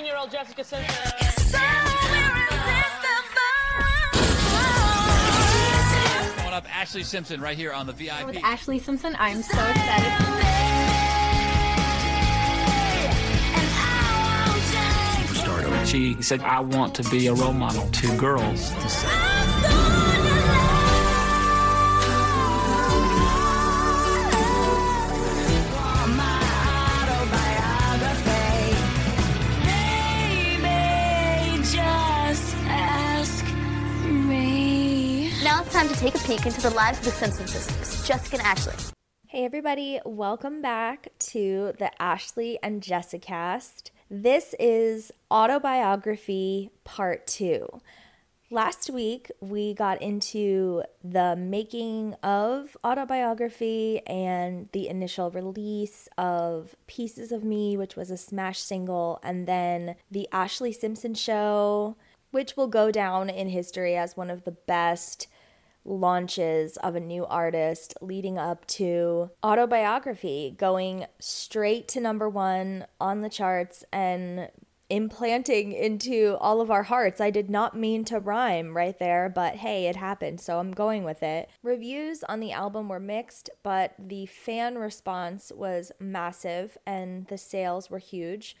16-year-old Jessica Simpson. Coming up, Ashlee Simpson right here on the VIP. With Ashlee Simpson, I'm so excited. She said, I want to be a role model to girls. Time to take a peek into the lives of the Simpson sisters, Jessica and Ashlee. Hey, everybody, welcome back to the Ashlee and Jessicast. This is autobiography part two. Last week, we got into the making of autobiography and the initial release of Pieces of Me, which was a smash single, and then the Ashlee Simpson show, which will go down in history as one of the best launches of a new artist leading up to autobiography going straight to number one on the charts and implanting into all of our hearts. I did not mean to rhyme right there, but hey, it happened, so I'm going with it. Reviews on the album were mixed, but the fan response was massive and the sales were huge.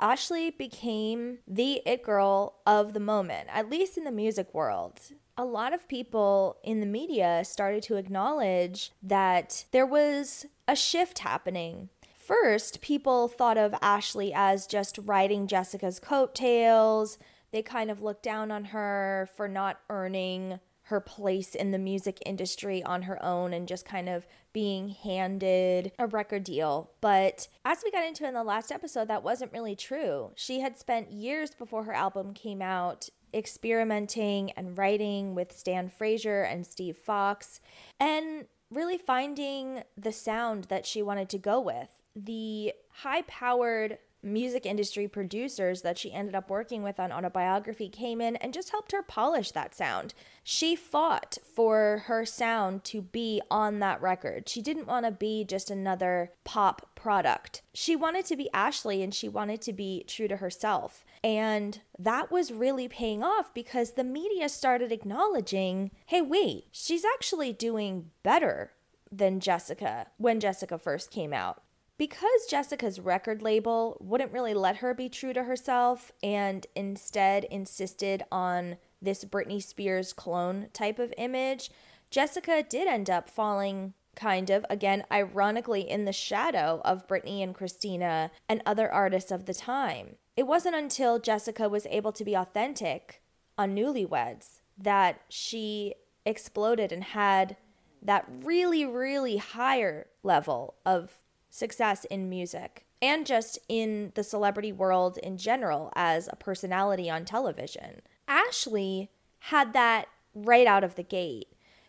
Ashlee became the it girl of the moment, at least in the music world. A lot of people in the media started to acknowledge that there was a shift happening. First, people thought of Ashlee as just riding Jessica's coattails. They kind of looked down on her for not earning her place in the music industry on her own and just kind of being handed a record deal. But as we got into in the last episode, that wasn't really true. She had spent years before her album came out experimenting and writing with Stan Frazier and Steve Fox and really finding the sound that she wanted to go with. The high powered music industry producers that she ended up working with on autobiography came in and just helped her polish that sound. She fought for her sound to be on that record. She didn't want to be just another pop product. She wanted to be Ashlee and she wanted to be true to herself. And that was really paying off because the media started acknowledging hey, wait, she's actually doing better than Jessica when Jessica first came out because Jessica's record label wouldn't really let her be true to herself and instead insisted on this Britney Spears clone type of image, Jessica did end up falling kind of, again, ironically, in the shadow of Britney and Christina and other artists of the time. It wasn't until Jessica was able to be authentic on Newlyweds that she exploded and had that really, really higher level of success in music and just in the celebrity world in general as a personality on television. Ashlee had that right out of the gate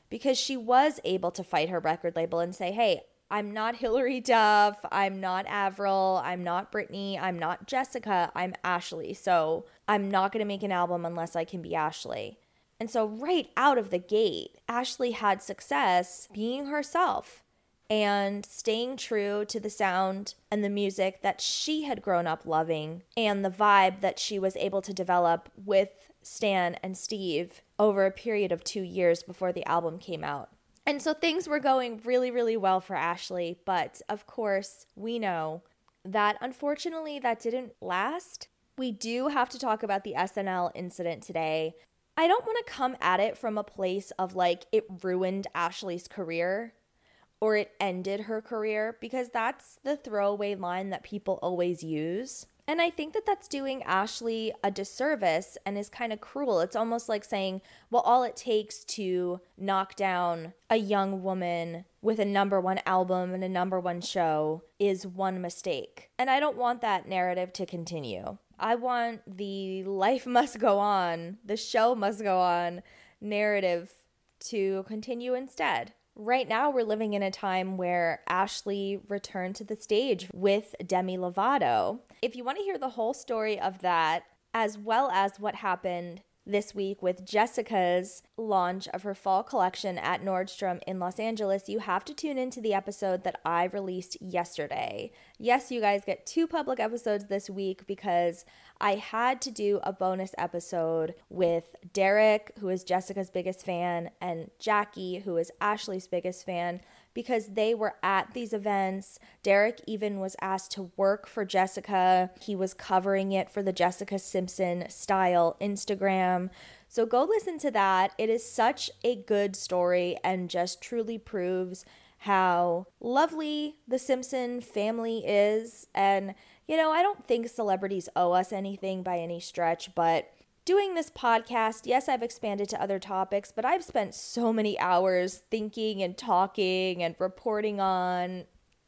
because she was able to fight her record label and say, hey, I'm not Hilary Duff. I'm not Avril. I'm not Britney. I'm not Jessica. I'm Ashlee. So I'm not going to make an album unless I can be Ashlee. And so, right out of the gate, Ashlee had success being herself and staying true to the sound and the music that she had grown up loving and the vibe that she was able to develop with Stan and Steve over a period of two years before the album came out. And so things were going really, really well for Ashlee, but of course, we know that unfortunately that didn't last. We do have to talk about the SNL incident today. I don't want to come at it from a place of like it ruined Ashlee's career or it ended her career because that's the throwaway line that people always use. And I think that that's doing Ashlee a disservice and is kind of cruel. It's almost like saying, well, all it takes to knock down a young woman with a number one album and a number one show is one mistake. And I don't want that narrative to continue. I want the life must go on, the show must go on narrative to continue instead. Right now, we're living in a time where Ashlee returned to the stage with Demi Lovato. If you want to hear the whole story of that, as well as what happened this week with Jessica's launch of her fall collection at Nordstrom in Los Angeles, you have to tune into the episode that I released yesterday. Yes, you guys get two public episodes this week because I had to do a bonus episode with Derek, who is Jessica's biggest fan, and Jackie, who is Ashlee's biggest fan because they were at these events. Derek even was asked to work for Jessica. He was covering it for the Jessica Simpson style Instagram. So go listen to that. It is such a good story and just truly proves how lovely the Simpson family is. And, you know, I don't think celebrities owe us anything by any stretch, but doing this podcast, yes, I've expanded to other topics, but I've spent so many hours thinking and talking and reporting on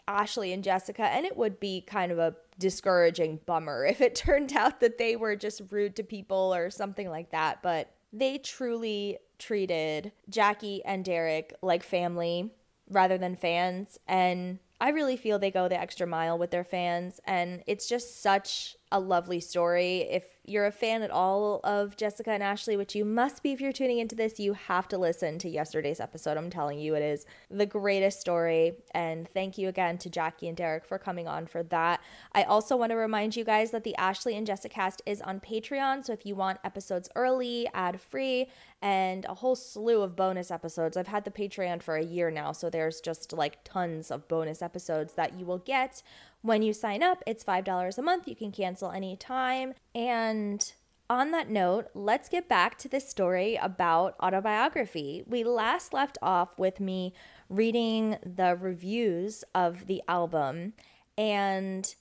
Ashlee and Jessica, and it would be kind of a discouraging bummer if it turned out that they were just rude to people or something like that. But they truly treated Jackie and Derek like family rather than fans. And I really feel they go the extra mile with their fans. And it's just such a lovely story. If you're a fan at all of Jessica and Ashlee, which you must be if you're tuning into this, you have to listen to yesterday's episode. I'm telling you, it is the greatest story. And thank you again to Jackie and Derek for coming on for that. I also want to remind you guys that the Ashlee and Jessicast is on Patreon. So if you want episodes early, ad free, and a whole slew of bonus episodes, I've had the Patreon for a year now. So there's just like tons of bonus episodes that you will get when you sign up, it's $5 a month. You can cancel anytime. And on that note, let's get back to this story about autobiography. We last left off with me reading the reviews of the album, and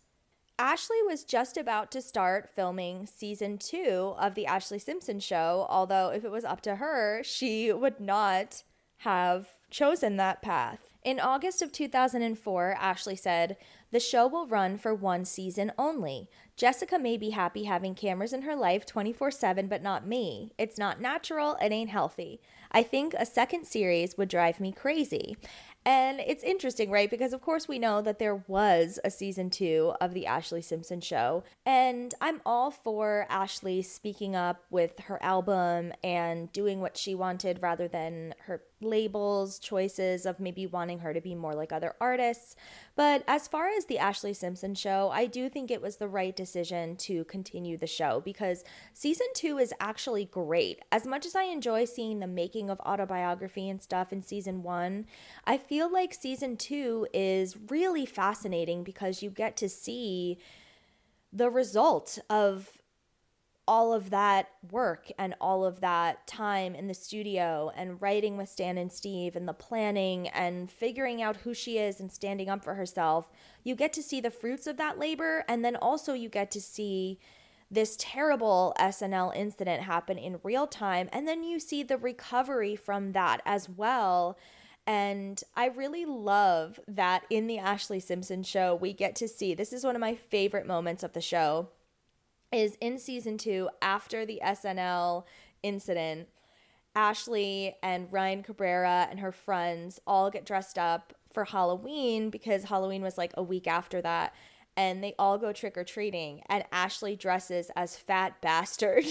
Ashlee was just about to start filming season two of The Ashlee Simpson Show, although if it was up to her, she would not have chosen that path. In August of 2004, Ashlee said, The show will run for one season only. Jessica may be happy having cameras in her life 24 7, but not me. It's not natural, it ain't healthy. I think a second series would drive me crazy. And it's interesting, right? Because of course we know that there was a season two of the Ashlee Simpson show. And I'm all for Ashlee speaking up with her album and doing what she wanted rather than her labels, choices of maybe wanting her to be more like other artists. But as far as the Ashlee Simpson show, I do think it was the right decision to continue the show because season two is actually great. As much as I enjoy seeing the making of autobiography and stuff in season one, I feel like season two is really fascinating because you get to see the result of all of that work and all of that time in the studio and writing with Stan and Steve and the planning and figuring out who she is and standing up for herself, you get to see the fruits of that labor. And then also you get to see this terrible SNL incident happen in real time. And then you see the recovery from that as well. And I really love that in the Ashlee Simpson show, we get to see this is one of my favorite moments of the show is in season two after the SNL incident. Ashlee and Ryan Cabrera and her friends all get dressed up for Halloween because Halloween was like a week after that. And they all go trick or treating. And Ashlee dresses as Fat Bastard.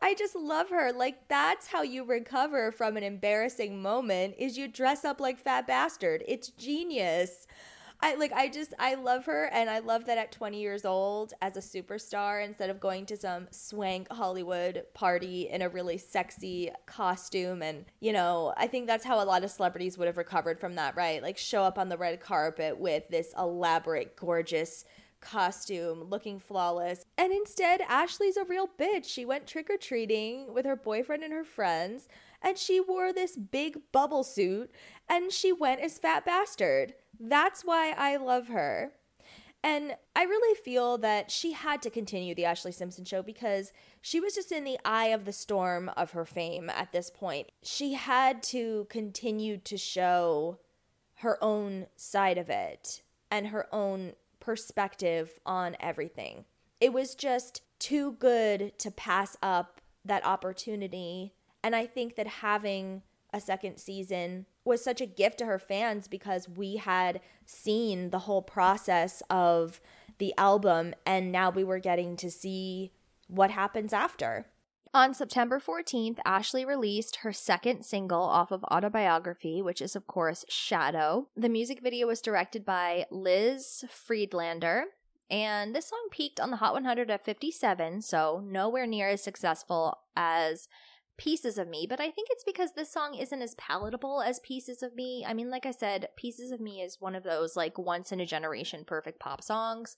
I just love her. Like that's how you recover from an embarrassing moment is you dress up like Fat Bastard. It's genius. I like I just I love her and I love that at 20 years old as a superstar instead of going to some swank Hollywood party in a really sexy costume and you know I think that's how a lot of celebrities would have recovered from that right? Like show up on the red carpet with this elaborate gorgeous costume looking flawless. And instead Ashlee's a real bitch. She went trick or treating with her boyfriend and her friends and she wore this big bubble suit and she went as fat bastard that's why I love her. And I really feel that she had to continue the Ashlee Simpson show because she was just in the eye of the storm of her fame at this point. She had to continue to show her own side of it and her own perspective on everything. it was just too good to pass up that opportunity. And I think that having a second season was such a gift to her fans because we had seen the whole process of the album and now we were getting to see what happens after. On September 14th, Ashlee released her second single off of Autobiography, which is, of course, Shadow. The music video was directed by Liz Friedlander, and this song peaked on the Hot 100 at 57, so nowhere near as successful as Pieces of Me, but I think it's because this song isn't as palatable as Pieces of Me. I mean, like I said, Pieces of Me is one of those like once in a generation perfect pop songs.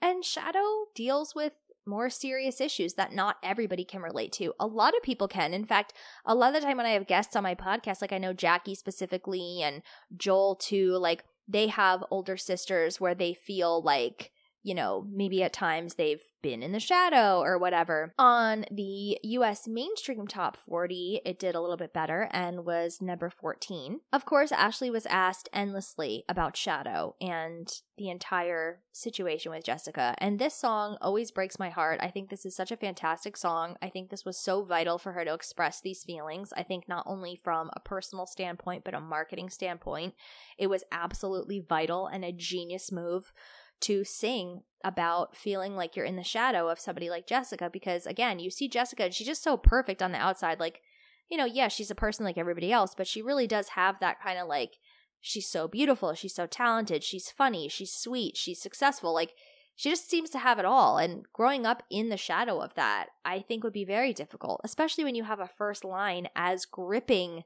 And Shadow deals with more serious issues that not everybody can relate to. A lot of people can. In fact, a lot of the time when I have guests on my podcast, like I know Jackie specifically and Joel too, like they have older sisters where they feel like you know, maybe at times they've been in the shadow or whatever. On the US mainstream top 40, it did a little bit better and was number 14. Of course, Ashlee was asked endlessly about Shadow and the entire situation with Jessica. And this song always breaks my heart. I think this is such a fantastic song. I think this was so vital for her to express these feelings. I think not only from a personal standpoint, but a marketing standpoint, it was absolutely vital and a genius move to sing about feeling like you're in the shadow of somebody like Jessica because again, you see Jessica and she's just so perfect on the outside like you know, yeah, she's a person like everybody else, but she really does have that kind of like she's so beautiful, she's so talented, she's funny, she's sweet, she's successful. Like she just seems to have it all and growing up in the shadow of that, I think would be very difficult, especially when you have a first line as gripping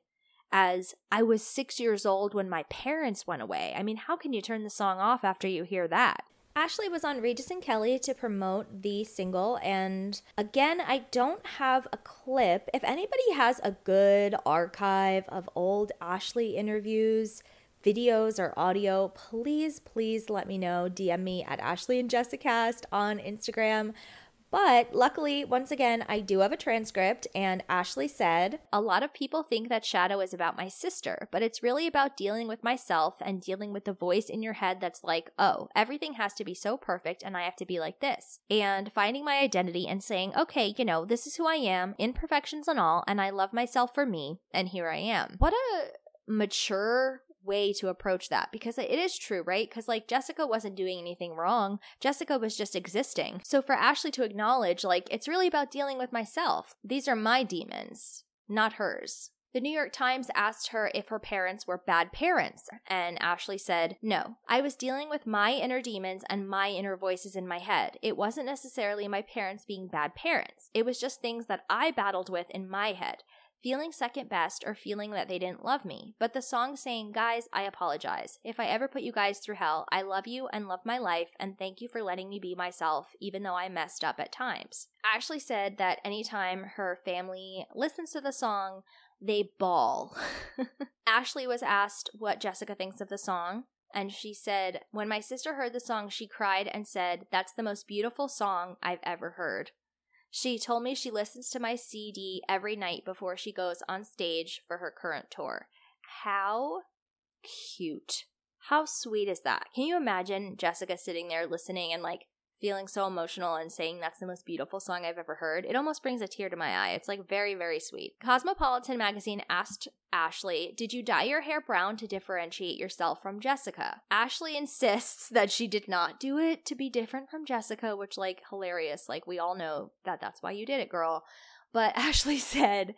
as I was six years old when my parents went away. I mean, how can you turn the song off after you hear that? Ashlee was on Regis and Kelly to promote the single, and again, I don't have a clip. If anybody has a good archive of old Ashlee interviews, videos, or audio, please, please let me know. DM me at Ashlee and Jessicast on Instagram. But luckily, once again, I do have a transcript, and Ashlee said, A lot of people think that Shadow is about my sister, but it's really about dealing with myself and dealing with the voice in your head that's like, oh, everything has to be so perfect and I have to be like this. And finding my identity and saying, okay, you know, this is who I am, imperfections and all, and I love myself for me, and here I am. What a mature way to approach that because it is true, right? Because like Jessica wasn't doing anything wrong. Jessica was just existing. So for Ashlee to acknowledge, like, it's really about dealing with myself. These are my demons, not hers. The New York Times asked her if her parents were bad parents, and Ashlee said, No, I was dealing with my inner demons and my inner voices in my head. It wasn't necessarily my parents being bad parents, it was just things that I battled with in my head feeling second best or feeling that they didn't love me. But the song saying, Guys, I apologize. If I ever put you guys through hell, I love you and love my life, and thank you for letting me be myself, even though I messed up at times. Ashlee said that anytime her family listens to the song, they bawl. Ashlee was asked what Jessica thinks of the song. And she said, When my sister heard the song, she cried and said, That's the most beautiful song I've ever heard. She told me she listens to my CD every night before she goes on stage for her current tour. How cute. How sweet is that? Can you imagine Jessica sitting there listening and like feeling so emotional and saying that's the most beautiful song I've ever heard. It almost brings a tear to my eye. It's like very, very sweet. Cosmopolitan magazine asked Ashlee, Did you dye your hair brown to differentiate yourself from Jessica? Ashlee insists that she did not do it to be different from Jessica, which, like, hilarious. Like, we all know that that's why you did it, girl. But Ashlee said,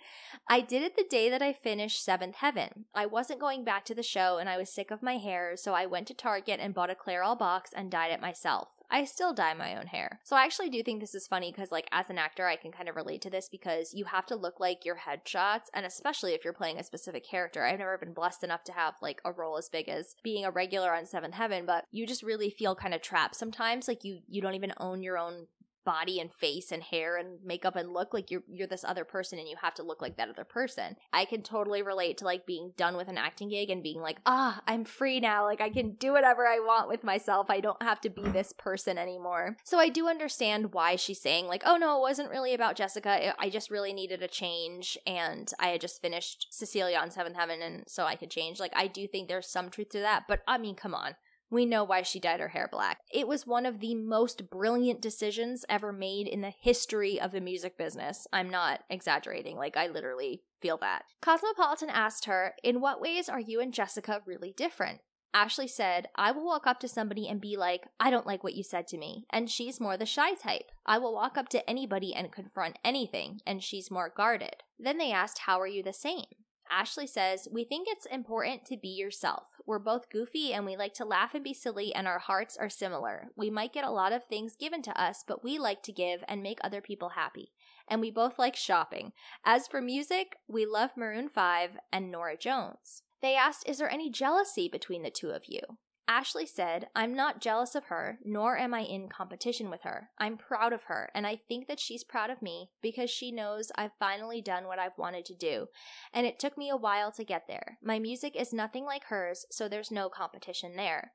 I did it the day that I finished Seventh Heaven. I wasn't going back to the show and I was sick of my hair, so I went to Target and bought a Clairol box and dyed it myself. I still dye my own hair. So I actually do think this is funny because, like, as an actor, I can kind of relate to this because you have to look like your headshots, and especially if you're playing a specific character. I've never been blessed enough to have like a role as big as being a regular on Seventh Heaven, but you just really feel kind of trapped sometimes. Like you you don't even own your own body and face and hair and makeup and look like you're you're this other person and you have to look like that other person. I can totally relate to like being done with an acting gig and being like, "Ah, I'm free now. Like I can do whatever I want with myself. I don't have to be this person anymore." So I do understand why she's saying like, "Oh no, it wasn't really about Jessica. I just really needed a change and I had just finished Cecilia on Seventh Heaven and so I could change." Like I do think there's some truth to that, but I mean, come on We know why she dyed her hair black. It was one of the most brilliant decisions ever made in the history of the music business. I'm not exaggerating, like, I literally feel that. Cosmopolitan asked her, In what ways are you and Jessica really different? Ashlee said, I will walk up to somebody and be like, I don't like what you said to me. And she's more the shy type. I will walk up to anybody and confront anything, and she's more guarded. Then they asked, How are you the same? Ashlee says, We think it's important to be yourself. We're both goofy and we like to laugh and be silly, and our hearts are similar. We might get a lot of things given to us, but we like to give and make other people happy. And we both like shopping. As for music, we love Maroon 5 and Norah Jones. They asked, Is there any jealousy between the two of you? Ashlee said, I'm not jealous of her, nor am I in competition with her. I'm proud of her, and I think that she's proud of me because she knows I've finally done what I've wanted to do. And it took me a while to get there. My music is nothing like hers, so there's no competition there.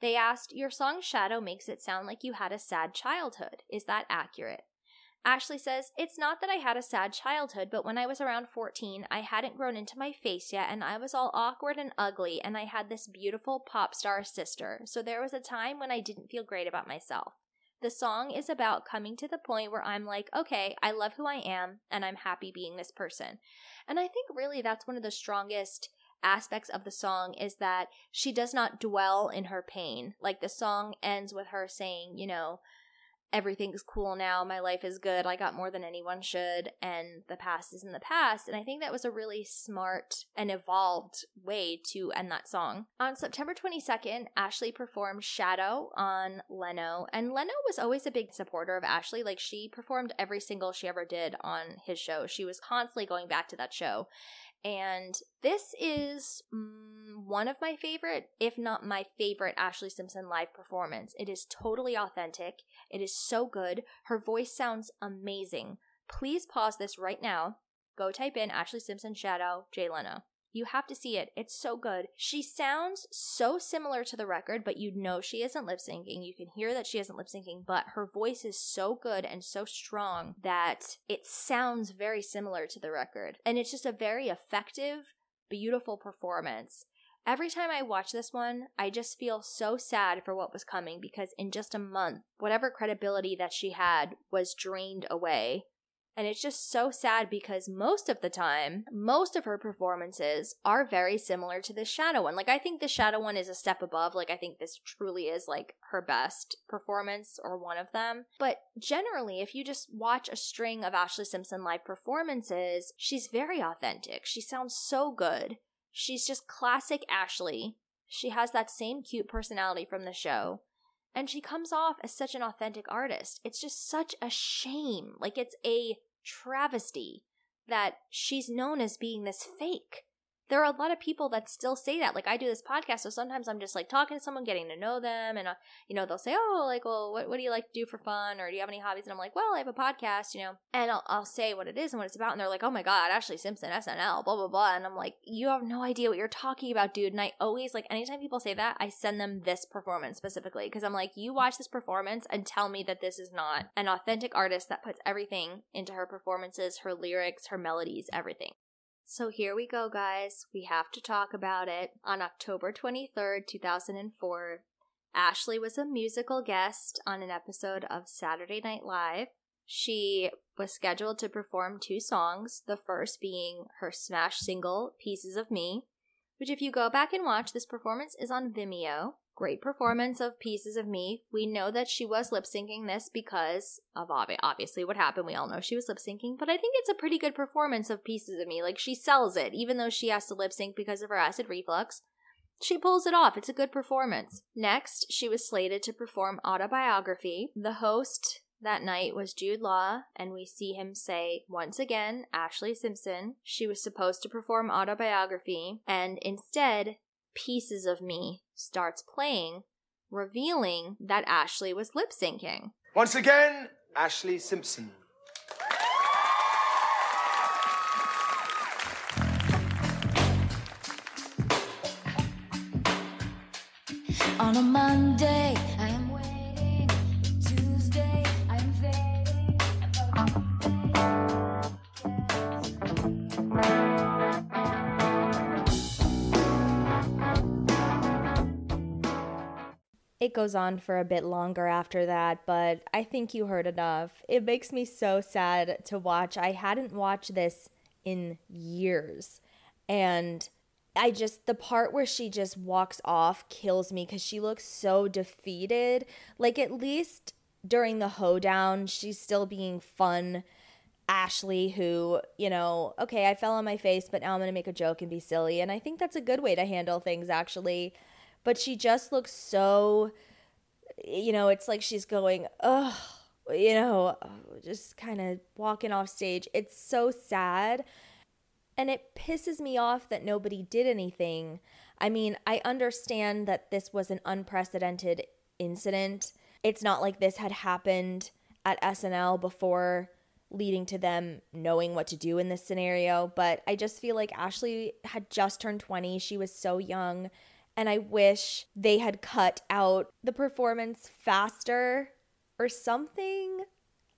They asked, Your song Shadow makes it sound like you had a sad childhood. Is that accurate? Ashlee says, It's not that I had a sad childhood, but when I was around 14, I hadn't grown into my face yet, and I was all awkward and ugly, and I had this beautiful pop star sister. So there was a time when I didn't feel great about myself. The song is about coming to the point where I'm like, okay, I love who I am, and I'm happy being this person. And I think really that's one of the strongest aspects of the song is that she does not dwell in her pain. Like the song ends with her saying, you know, everything's cool now, my life is good, I got more than anyone should, and the past is in the past. And I think that was a really smart and evolved way to end that song. On September 22nd, Ashlee performed Shadow on Leno, and Leno was always a big supporter of Ashlee. Like, she performed every single she ever did on his show. She was constantly going back to that show. And this is mm, one of my favorite, if not my favorite, Ashlee Simpson live performance. It is totally authentic. It is so good. Her voice sounds amazing. Please pause this right now. Go type in Ashlee Simpson Shadow Jay Leno. You have to see it. It's so good. She sounds so similar to the record, but you know she isn't lip syncing. You can hear that she isn't lip syncing, but her voice is so good and so strong that it sounds very similar to the record. And it's just a very effective, beautiful performance. Every time I watch this one, I just feel so sad for what was coming because in just a month, whatever credibility that she had was drained away. And it's just so sad because most of the time, most of her performances are very similar to the Shadow one. Like, I think the Shadow one is a step above. Like, I think this truly is like her best performance or one of them. But generally, if you just watch a string of Ashlee Simpson live performances, she's very authentic. She sounds so good. She's just classic Ashlee. She has that same cute personality from the show. And she comes off as such an authentic artist. It's just such a shame. Like, it's a travesty that she's known as being this fake. There are a lot of people that still say that. Like, I do this podcast, so sometimes I'm just like talking to someone, getting to know them, and, uh, you know, they'll say, Oh, like, well, what, what do you like to do for fun? Or do you have any hobbies? And I'm like, Well, I have a podcast, you know, and I'll, I'll say what it is and what it's about. And they're like, Oh my God, Ashlee Simpson, SNL, blah, blah, blah. And I'm like, You have no idea what you're talking about, dude. And I always, like, anytime people say that, I send them this performance specifically because I'm like, You watch this performance and tell me that this is not an authentic artist that puts everything into her performances, her lyrics, her melodies, everything. So here we go, guys. We have to talk about it. On October 23rd, 2004, Ashlee was a musical guest on an episode of Saturday Night Live. She was scheduled to perform two songs, the first being her smash single, Pieces of Me, which, if you go back and watch, this performance is on Vimeo. Great performance of Pieces of Me. We know that she was lip syncing this because of obviously what happened. We all know she was lip syncing, but I think it's a pretty good performance of Pieces of Me. Like she sells it, even though she has to lip sync because of her acid reflux. She pulls it off. It's a good performance. Next, she was slated to perform Autobiography. The host that night was Jude Law, and we see him say once again, Ashlee Simpson. She was supposed to perform Autobiography, and instead, Pieces of Me starts playing, revealing that Ashlee was lip syncing. Once again, Ashlee Simpson. It goes on for a bit longer after that, but I think you heard enough. It makes me so sad to watch. I hadn't watched this in years. And I just, the part where she just walks off kills me because she looks so defeated. Like, at least during the hoedown, she's still being fun. Ashlee, who, you know, okay, I fell on my face, but now I'm going to make a joke and be silly. And I think that's a good way to handle things, actually. But she just looks so, you know, it's like she's going, ugh, you know, just kind of walking off stage. It's so sad. And it pisses me off that nobody did anything. I mean, I understand that this was an unprecedented incident. It's not like this had happened at SNL before leading to them knowing what to do in this scenario, but I just feel like Ashlee had just turned 20. She was so young, and I wish they had cut out the performance faster or something.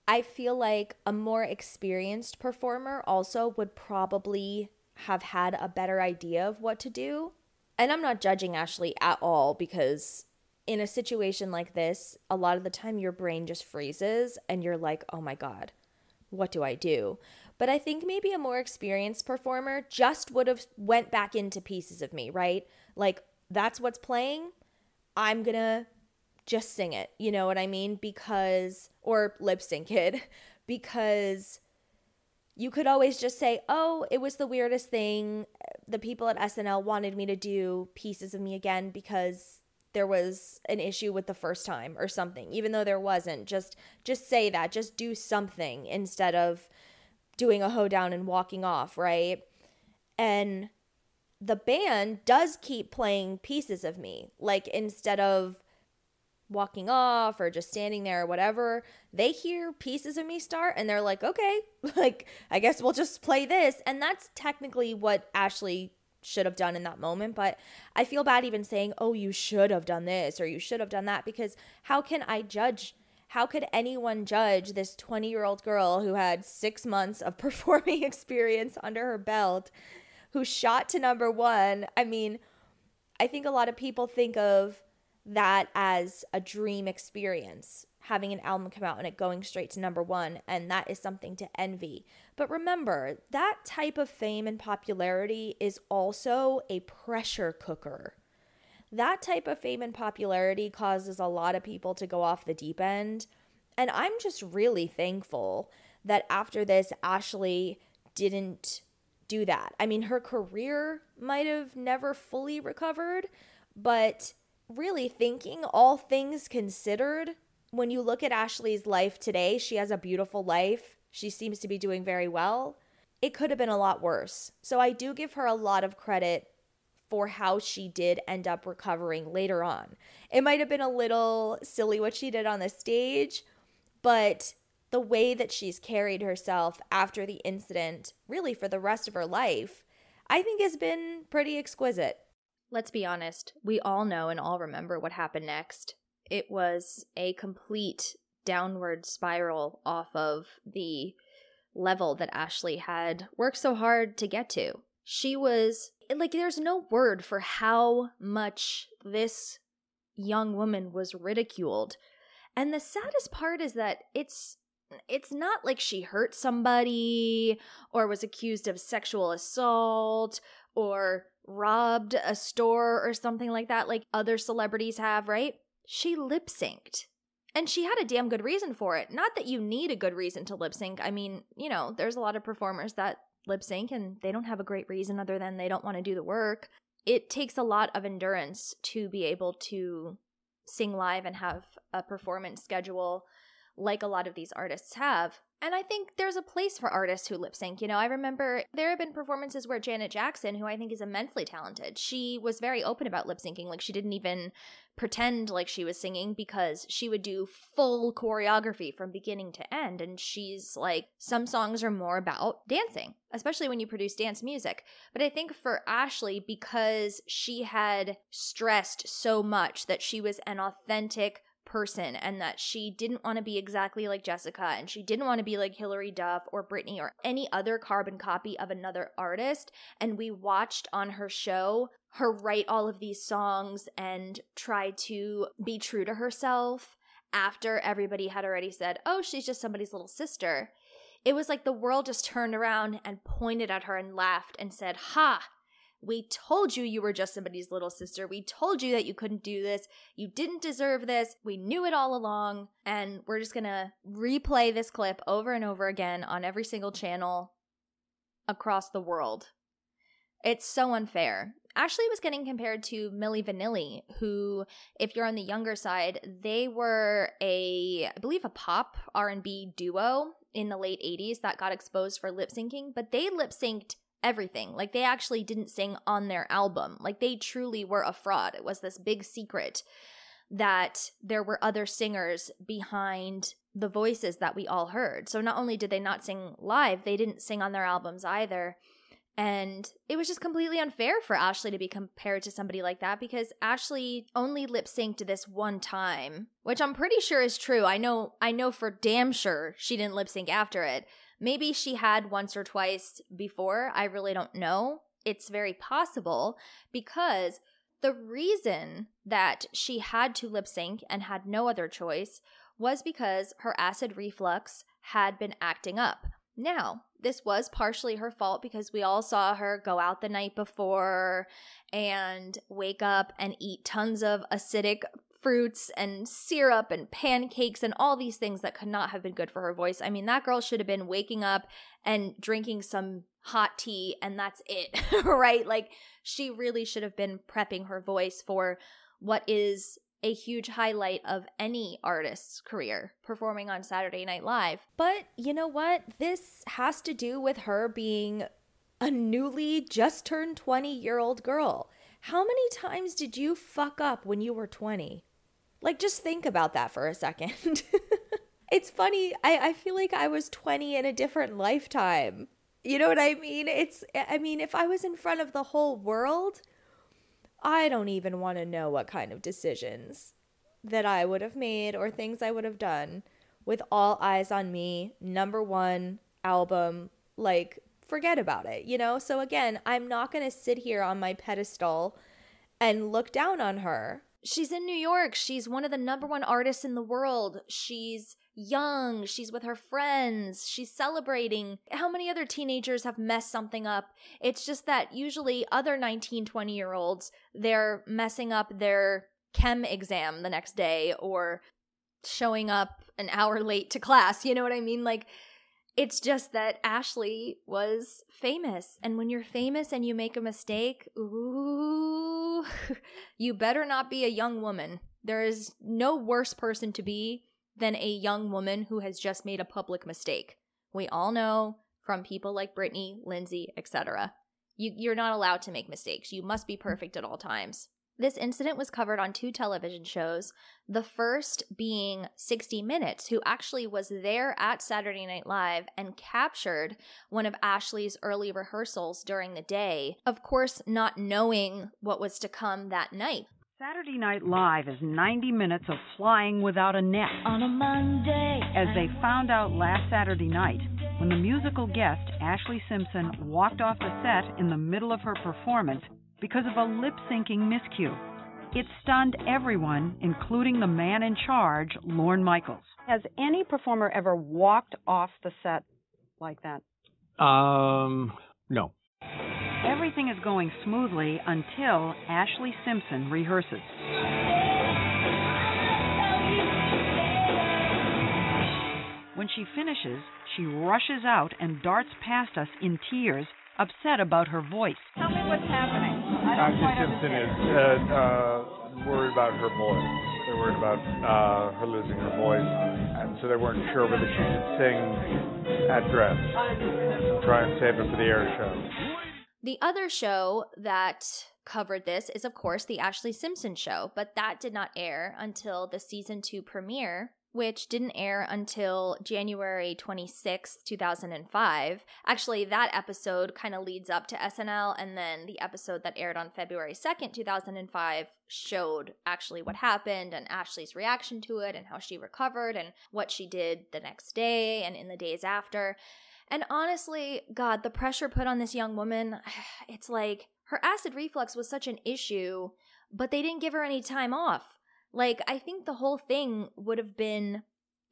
I feel like a more experienced performer also would probably have had a better idea of what to do. And I'm not judging Ashlee at all because in a situation like this, a lot of the time your brain just freezes and you're like, oh my God, what do I do? But I think maybe a more experienced performer just would have went back into pieces of me, right? Like that's what's playing. I'm going to just sing it. You know what I mean? Because or lip sync it because you could always just say, "Oh, it was the weirdest thing. The people at SNL wanted me to do pieces of me again because there was an issue with the first time or something even though there wasn't just just say that just do something instead of doing a hoedown and walking off right and the band does keep playing pieces of me like instead of walking off or just standing there or whatever they hear pieces of me start and they're like okay like i guess we'll just play this and that's technically what ashlee should have done in that moment. But I feel bad even saying, oh, you should have done this or you should have done that because how can I judge? How could anyone judge this 20 year old girl who had six months of performing experience under her belt, who shot to number one? I mean, I think a lot of people think of that as a dream experience having an album come out and it going straight to number one, and that is something to envy. But remember, that type of fame and popularity is also a pressure cooker. That type of fame and popularity causes a lot of people to go off the deep end. And I'm just really thankful that after this, Ashlee didn't do that. I mean, her career might have never fully recovered, but really thinking all things considered, when you look at Ashlee's life today, she has a beautiful life. She seems to be doing very well. It could have been a lot worse. So I do give her a lot of credit for how she did end up recovering later on. It might have been a little silly what she did on the stage, but the way that she's carried herself after the incident, really for the rest of her life, I think has been pretty exquisite. Let's be honest, we all know and all remember what happened next it was a complete downward spiral off of the level that Ashlee had worked so hard to get to. She was like, there's no word for how much this young woman was ridiculed. And the saddest part is that it's it's not like she hurt somebody or was accused of sexual assault or robbed a store or something like that like other celebrities have, right? she lip synced. And she had a damn good reason for it. Not that you need a good reason to lip sync. I mean, you know, there's a lot of performers that lip sync and they don't have a great reason other than they don't want to do the work. It takes a lot of endurance to be able to sing live and have a performance schedule like a lot of these artists have. And I think there's a place for artists who lip sync. You know, I remember there have been performances where Janet Jackson, who I think is immensely talented, she was very open about lip syncing. Like, she didn't even pretend like she was singing because she would do full choreography from beginning to end. And she's like, some songs are more about dancing, especially when you produce dance music. But I think for Ashlee, because she had stressed so much that she was an authentic person and that she didn't want to be exactly like Jessica and she didn't want to be like Hilary Duff or Britney or any other carbon copy of another artist. And we watched on her show her write all of these songs and try to be true to herself after everybody had already said, oh, she's just somebody's little sister. It was like the world just turned around and pointed at her and laughed and said, Ha, we told you you were just somebody's little sister. We told you that you couldn't do this. You didn't deserve this. We knew it all along. And we're just going to replay this clip over and over again on every single channel across the world. It's so unfair. Ashlee was getting compared to Milli Vanilli, who, if you're on the younger side, they were a, I believe, a pop R&B duo in the late 80s that got exposed for lip syncing, but they lip synced everything. Like they actually didn't sing on their album. Like they truly were a fraud. It was this big secret that there were other singers behind the voices that we all heard. So not only did they not sing live, they didn't sing on their albums either. And it was just completely unfair for Ashlee to be compared to somebody like that because Ashlee only lip synced this one time, which I'm pretty sure is true. I know I know for damn sure she didn't lip sync after it. Maybe she had once or twice before. I really don't know. It's very possible because the reason that she had to lip sync and had no other choice was because her acid reflux had been acting up. Now, this was partially her fault because we all saw her go out the night before and wake up and eat tons of acidic fruits and syrup and pancakes and all these things that could not have been good for her voice. I mean, that girl should have been waking up and drinking some hot tea and that's it, right? Like, she really should have been prepping her voice for what is a huge highlight of any artist's career performing on Saturday Night Live. But you know what? This has to do with her being a newly just turned 20 year old girl. How many times did you fuck up when you were 20? Like, just think about that for a second. it's funny. I, I feel like I was 20 in a different lifetime. You know what I mean? It's, I mean, if I was in front of the whole world, I don't even want to know what kind of decisions that I would have made or things I would have done with all eyes on me, number one album. Like, forget about it, you know? So, again, I'm not going to sit here on my pedestal and look down on her. She's in New York. She's one of the number one artists in the world. She's young. She's with her friends. She's celebrating. How many other teenagers have messed something up? It's just that usually other 19, 20 year olds, they're messing up their chem exam the next day or showing up an hour late to class. You know what I mean? Like, it's just that Ashley was famous. And when you're famous and you make a mistake, ooh, you better not be a young woman. There is no worse person to be than a young woman who has just made a public mistake. We all know from people like Britney, Lindsay, etc. You, you're not allowed to make mistakes. You must be mm. perfect at all times. This incident was covered on two television shows, the first being 60 Minutes, who actually was there at Saturday Night Live and captured one of Ashlee's early rehearsals during the day, of course, not knowing what was to come that night. Saturday Night Live is 90 minutes of flying without a net. On a Monday. As they found out last Saturday night, when the musical guest, Ashlee Simpson, walked off the set in the middle of her performance because of a lip syncing miscue. It stunned everyone, including the man in charge, Lorne Michaels. Has any performer ever walked off the set like that? Um, no. Everything is going smoothly until Ashlee Simpson rehearses. When she finishes, she rushes out and darts past us in tears, upset about her voice. Tell me what's happening. I don't Ashlee Simpson understand. is uh, uh, worried about her voice. They're worried about uh, her losing her voice, and so they weren't sure whether she should sing at dress and try and save it for the air show. The other show that covered this is, of course, the Ashlee Simpson show, but that did not air until the season two premiere, which didn't air until January 26, 2005. Actually, that episode kind of leads up to SNL, and then the episode that aired on February 2nd, 2005, showed actually what happened and Ashlee's reaction to it and how she recovered and what she did the next day and in the days after. And honestly, God, the pressure put on this young woman, it's like her acid reflux was such an issue, but they didn't give her any time off. Like, I think the whole thing would have been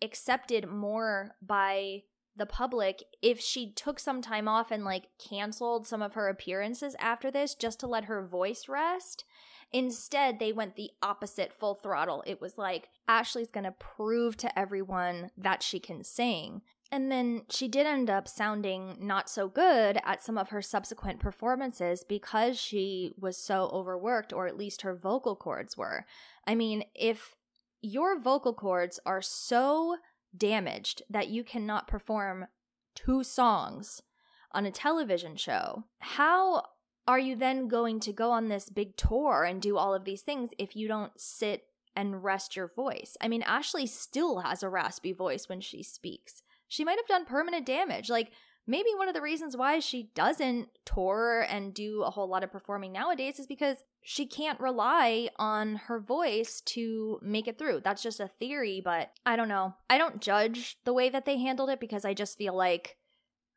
accepted more by the public if she took some time off and like canceled some of her appearances after this just to let her voice rest. Instead, they went the opposite full throttle. It was like, Ashlee's gonna prove to everyone that she can sing. And then she did end up sounding not so good at some of her subsequent performances because she was so overworked, or at least her vocal cords were. I mean, if your vocal cords are so damaged that you cannot perform two songs on a television show, how are you then going to go on this big tour and do all of these things if you don't sit and rest your voice? I mean, Ashlee still has a raspy voice when she speaks she might have done permanent damage. Like maybe one of the reasons why she doesn't tour and do a whole lot of performing nowadays is because she can't rely on her voice to make it through. That's just a theory, but I don't know. I don't judge the way that they handled it because I just feel like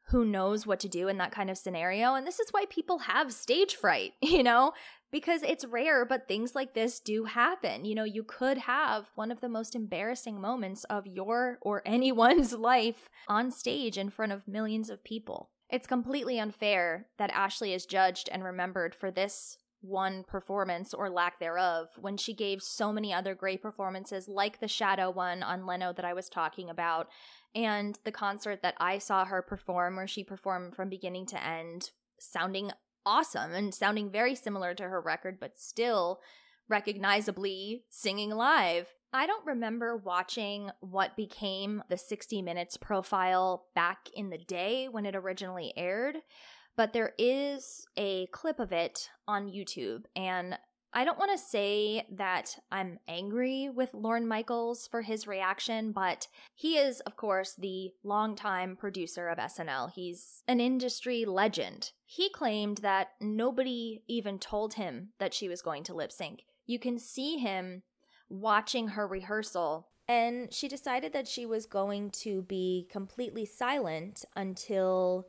who knows what to do in that kind of scenario. And this is why people have stage fright, you know? Because it's rare, but things like this do happen. You know, you could have one of the most embarrassing moments of your or anyone's life on stage in front of millions of people. It's completely unfair that Ashlee is judged and remembered for this one performance or lack thereof when she gave so many other great performances, like the Shadow one on Leno that I was talking about, and the concert that I saw her perform, where she performed from beginning to end, sounding awesome and sounding very similar to her record, but still recognizably singing live. I don't remember watching what became the 60 Minutes profile back in the day when it originally aired, but there is a clip of it on YouTube, and I don't want to say that I'm angry with Lorne Michaels for his reaction, but he is, of course, the longtime producer of SNL. He's an industry legend. He claimed that nobody even told him that she was going to lip sync. You can see him watching her rehearsal. And she decided that she was going to be completely silent until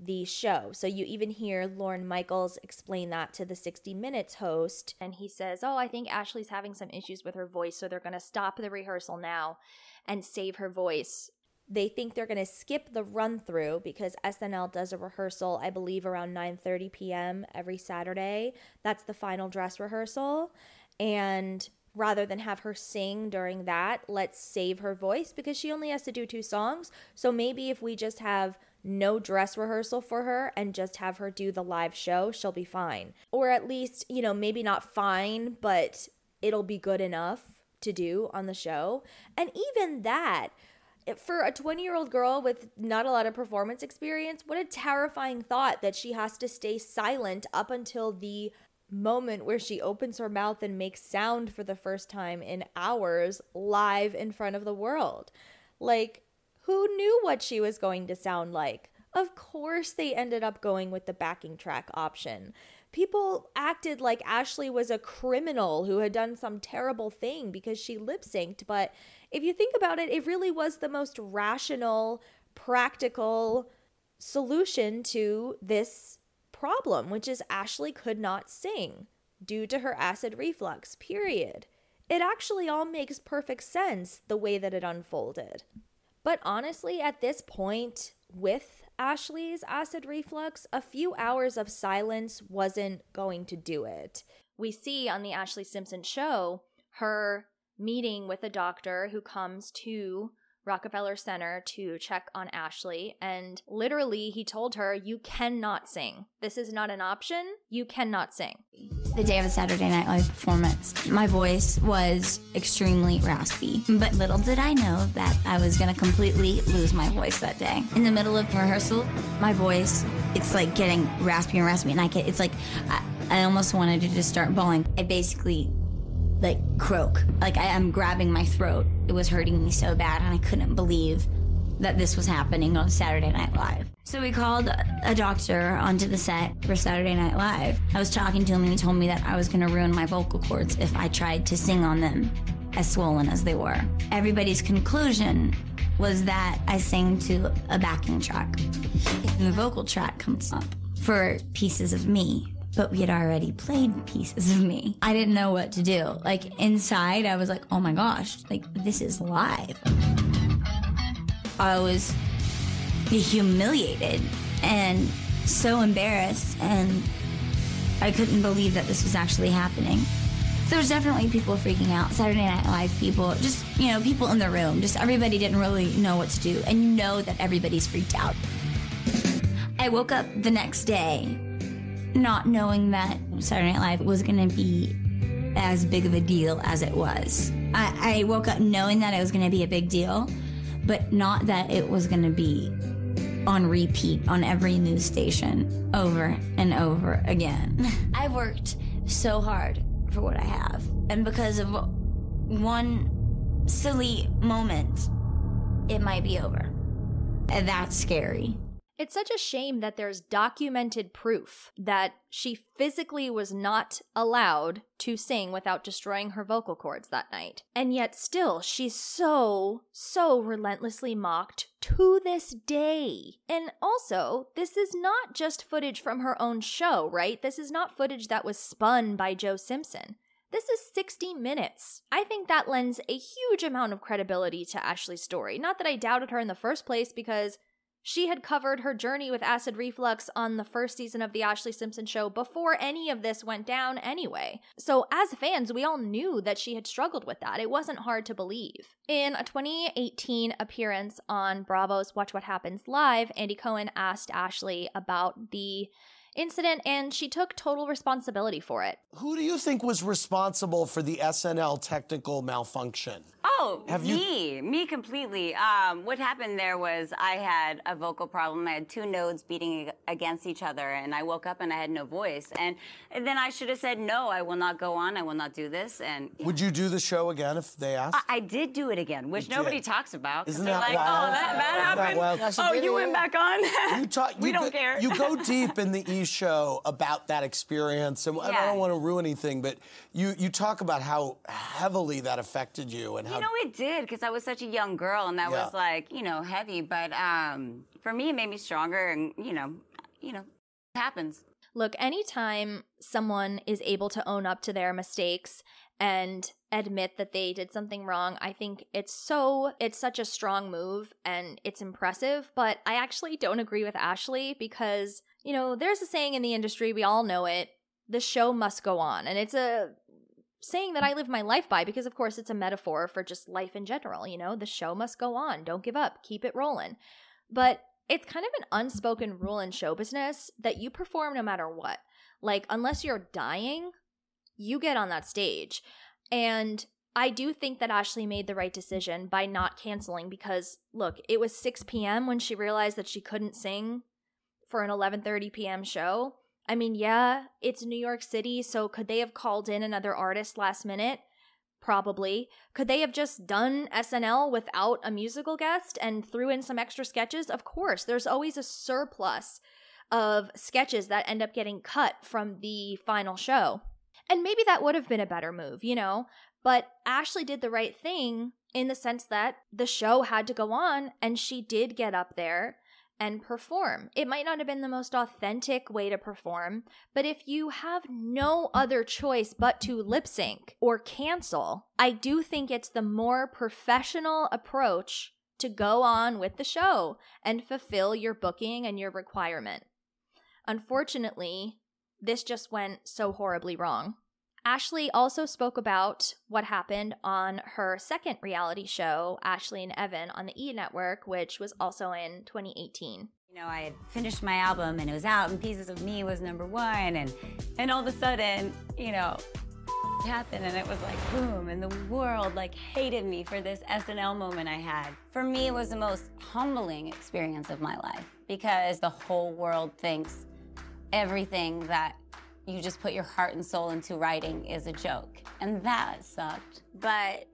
the show. So you even hear Lorne Michaels explain that to the 60 Minutes host. And he says, Oh, I think Ashlee's having some issues with her voice. So they're going to stop the rehearsal now and save her voice. They think they're going to skip the run through because SNL does a rehearsal, I believe, around 9:30 p.m. every Saturday. That's the final dress rehearsal. And rather than have her sing during that, let's save her voice because she only has to do two songs. So maybe if we just have no dress rehearsal for her and just have her do the live show, she'll be fine. Or at least, you know, maybe not fine, but it'll be good enough to do on the show. And even that, for a 20 year old girl with not a lot of performance experience, what a terrifying thought that she has to stay silent up until the moment where she opens her mouth and makes sound for the first time in hours live in front of the world. Like, who knew what she was going to sound like? Of course, they ended up going with the backing track option. People acted like Ashlee was a criminal who had done some terrible thing because she lip synced. But if you think about it, it really was the most rational, practical solution to this problem, which is Ashlee could not sing due to her acid reflux, period. It actually all makes perfect sense the way that it unfolded. But honestly, at this point, with Ashlee's acid reflux, a few hours of silence wasn't going to do it. We see on the Ashlee Simpson show her meeting with a doctor who comes to Rockefeller Center to check on Ashlee. And literally, he told her, You cannot sing. This is not an option. You cannot sing. The day of a Saturday Night Live performance, my voice was extremely raspy. But little did I know that I was going to completely lose my voice that day. In the middle of rehearsal, my voice, it's like getting raspy and raspy. And I get, it's like, I, I almost wanted to just start bawling. I basically like croak. Like I am grabbing my throat. It was hurting me so bad, and I couldn't believe that this was happening on Saturday Night Live. So we called a doctor onto the set for Saturday Night Live. I was talking to him, and he told me that I was going to ruin my vocal cords if I tried to sing on them as swollen as they were. Everybody's conclusion was that I sang to a backing track. and The vocal track comes up for pieces of me, but we had already played pieces of me. I didn't know what to do. Like inside, I was like, oh my gosh, like this is live. I was humiliated and so embarrassed, and I couldn't believe that this was actually happening. There was definitely people freaking out. Saturday Night Live people, just, you know, people in the room. Just everybody didn't really know what to do. And you know that everybody's freaked out. I woke up the next day not knowing that Saturday Night Live was going to be as big of a deal as it was. I, I woke up knowing that it was going to be a big deal, but not that it was going to be on repeat on every news station over and over again. I've worked so hard for what I have, and because of one silly moment, it might be over. And that's scary. It's such a shame that there's documented proof that she physically was not allowed to sing without destroying her vocal cords that night. And yet, still, she's so, so relentlessly mocked to this day. And also, this is not just footage from her own show, right? This is not footage that was spun by Joe Simpson. This is 60 minutes. I think that lends a huge amount of credibility to Ashlee's story. Not that I doubted her in the first place, because she had covered her journey with acid reflux on the first season of The Ashlee Simpson Show before any of this went down anyway. So, as fans, we all knew that she had struggled with that. It wasn't hard to believe. In a 2018 appearance on Bravo's Watch What Happens Live, Andy Cohen asked Ashlee about the incident and she took total responsibility for it. Who do you think was responsible for the SNL technical malfunction? Oh, Have you- me, me completely. Um, what happened there was I had a vocal problem. I had two nodes beating against each other, and I woke up and I had no voice. And, and then I should have said, no, I will not go on. I will not do this. And Would you do the show again if they asked? I, I did do it again, which You nobody did. talks about. 'cause Isn't they're that like, wild? oh, that, that Isn't that happened. wild? Yeah, she oh, you went back on? You talk. we you don't go, care. You go deep in the E show about that experience, and I don't want to ruin anything, but you you talk about how heavily that affected you and how. You know, it did because I was such a young girl, and that Yeah. was like, you know, heavy. But um, for me, it made me stronger, and you know, you know, it happens. Look, anytime someone is able to own up to their mistakes and admit that they did something wrong, I think it's so, it's such a strong move and it's impressive. But I actually don't agree with Ashlee because, you know, there's a saying in the industry, we all know it the show must go on. And it's a saying that I live my life by because, of course, it's a metaphor for just life in general. You know, the show must go on. Don't give up. Keep it rolling. But it's kind of an unspoken rule in show business that you perform no matter what. Like, unless you're dying, you get on that stage. And I do think that Ashlee made the right decision by not canceling because look, it was 6 p.m. when she realized that she couldn't sing for an 11:30 p.m. show. I mean, yeah, it's New York City, so could they have called in another artist last minute? Probably. Could they have just done SNL without a musical guest and threw in some extra sketches? Of course. There's always a surplus of sketches that end up getting cut from the final show. And maybe that would have been a better move, you know? But Ashlee did the right thing in the sense that the show had to go on and she did get up there and perform. It might not have been the most authentic way to perform, but if you have no other choice but to lip sync or cancel, I do think it's the more professional approach to go on with the show and fulfill your booking and your requirement. Unfortunately, this just went so horribly wrong. Ashlee also spoke about what happened on her second reality show, Ashlee and Evan, on the E Network, which was also in 2018. You know, I had finished my album and it was out, and Pieces of Me was number one, and and all of a sudden, you know, it happened, and it was like boom, and the world like hated me for this SNL moment I had. For me, it was the most humbling experience of my life because the whole world thinks everything that you just put your heart and soul into writing is a joke. And that sucked. But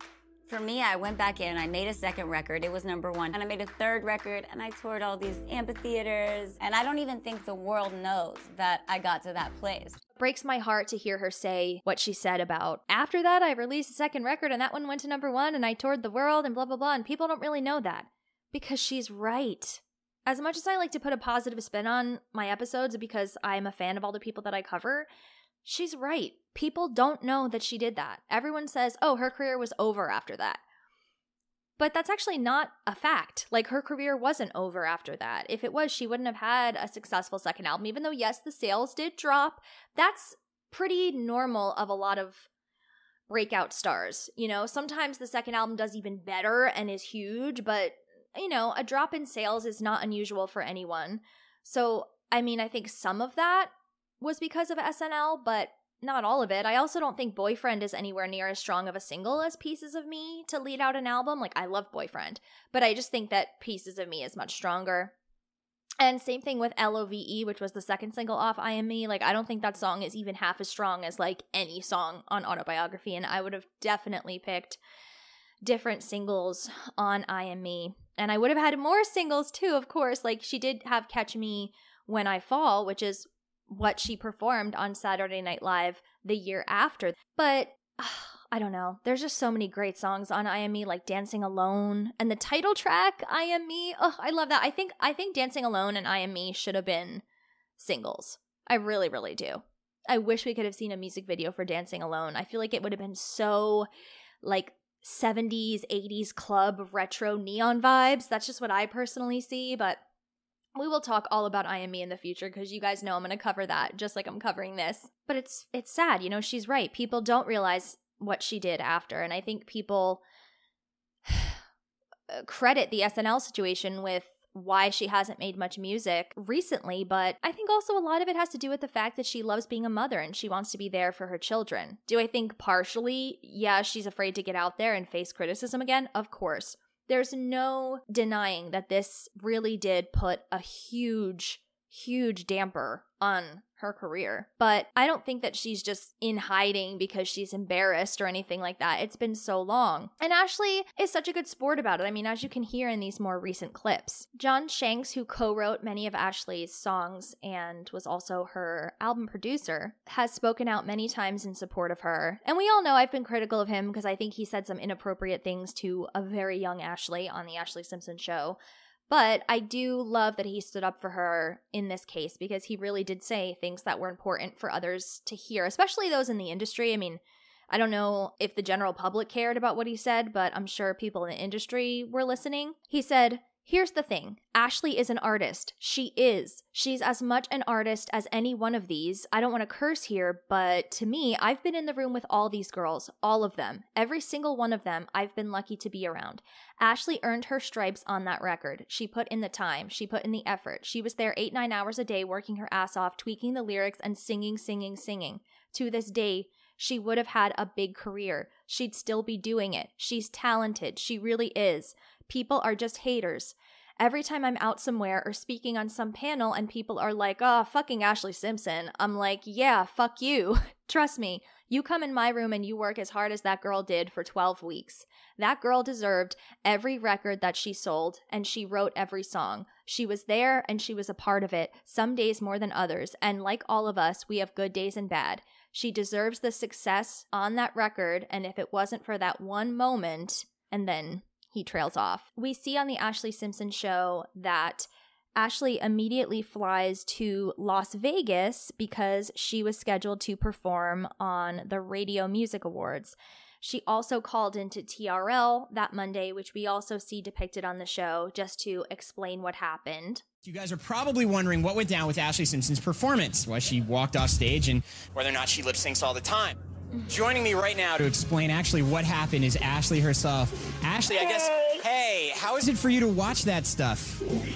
for me, I went back in, I made a second record, it was number one, and I made a third record, and I toured all these amphitheaters, and I don't even think the world knows that I got to that place. Breaks my heart to hear her say what she said about after that I released a second record and that one went to number one and I toured the world and blah blah blah and people don't really know that because she's right. As much as I like to put a positive spin on my episodes because I'm a fan of all the people that I cover, she's right. People don't know that she did that. Everyone says, oh, her career was over after that. But that's actually not a fact. Like, her career wasn't over after that. If it was, she wouldn't have had a successful second album, even though, yes, the sales did drop. That's pretty normal of a lot of breakout stars. You know, sometimes the second album does even better and is huge, but, you know, a drop in sales is not unusual for anyone. So, I mean, I think some of that was because of SNL, but not all of it. I also don't think Boyfriend is anywhere near as strong of a single as Pieces of Me to lead out an album. Like, I love Boyfriend, but I just think that Pieces of Me is much stronger. And same thing with LOVE, which was the second single off I Am Me. Like, I don't think that song is even half as strong as like any song on Autobiography. And I would have definitely picked different singles on I Am Me. And I would have had more singles too, of course. Like, she did have Catch Me When I Fall, which is what she performed on Saturday Night Live the year after. But uh, I don't know. There's just so many great songs on I Am Me, like Dancing Alone and the title track I Am Me. Oh, I love that. I think I think Dancing Alone and I Am Me should have been singles. I really, really do. I wish we could have seen a music video for Dancing Alone. I feel like it would have been so like 70s, 80s club retro neon vibes. That's just what I personally see, but we will talk all about I Am Me in the future because you guys know I'm going to cover that just like I'm covering this. But it's it's sad, you know, she's right. People don't realize what she did after and I think people credit the SNL situation with why she hasn't made much music recently, but I think also a lot of it has to do with the fact that she loves being a mother and she wants to be there for her children. Do I think partially, yeah, she's afraid to get out there and face criticism again? Of course. There's no denying that this really did put a huge, huge damper on her career. But I don't think that she's just in hiding because she's embarrassed or anything like that. It's been so long. And Ashlee is such a good sport about it. I mean, as you can hear in these more recent clips. John Shanks, who co wrote many of Ashlee's songs and was also her album producer, has spoken out many times in support of her. And we all know I've been critical of him because I think he said some inappropriate things to a very young Ashlee on The Ashlee Simpson Show. But I do love that he stood up for her in this case because he really did say things that were important for others to hear, especially those in the industry. I mean, I don't know if the general public cared about what he said, but I'm sure people in the industry were listening. He said, Here's the thing Ashlee is an artist. She is. She's as much an artist as any one of these. I don't want to curse here, but to me, I've been in the room with all these girls, all of them. Every single one of them, I've been lucky to be around. Ashlee earned her stripes on that record. She put in the time, she put in the effort. She was there eight, nine hours a day, working her ass off, tweaking the lyrics, and singing, singing, singing. To this day, she would have had a big career. She'd still be doing it. She's talented. She really is. People are just haters. Every time I'm out somewhere or speaking on some panel and people are like, oh, fucking Ashlee Simpson, I'm like, yeah, fuck you. Trust me, you come in my room and you work as hard as that girl did for 12 weeks. That girl deserved every record that she sold, and she wrote every song. She was there and she was a part of it, some days more than others, and like all of us, we have good days and bad. She deserves the success on that record, and if it wasn't for that one moment, and then he trails off. We see on the Ashlee Simpson show that Ashlee immediately flies to Las Vegas because she was scheduled to perform on the Radio Music Awards. She also called into TRL that Monday, which we also see depicted on the show, just to explain what happened. You guys are probably wondering what went down with Ashlee Simpson's performance, why she walked off stage, and whether or not she lip syncs all the time. Joining me right now to explain actually what happened is Ashlee herself. Ashlee, I guess, hey, how is it for you to watch that stuff?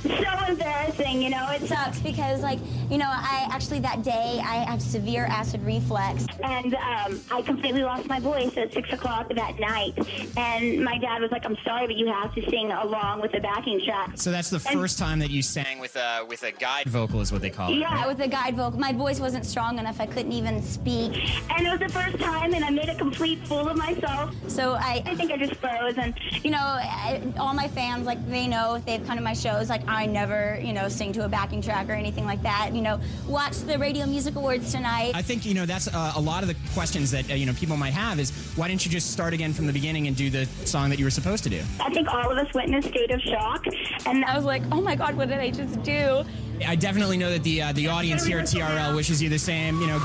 so embarrassing, you know. It sucks because, like, you know, I actually that day I have severe acid reflux, and um, I completely lost my voice at six o'clock that night. And my dad was like, "I'm sorry, but you have to sing along with the backing track." So that's the And- first time that you sang with a with a guide vocal, is what they call it. Yeah, right? with a guide vocal. My voice wasn't strong enough. I couldn't even speak. And it was the first time, and I made a complete fool of myself. So I, I think I just froze. And, you know, I, all my fans, like, they know if they've come to my shows, like, I never, you know, sing to a backing track or anything like that. You know, watch the Radio Music Awards tonight. I think you know that's uh, a lot of the questions that uh, you know people might have is why didn't you just start again from the beginning and do the song that you were supposed to do? I think all of us went in a state of shock. And I was like, oh my God, what did I just do? I definitely know that the uh, the audience here at TRL wishes you the same. You know,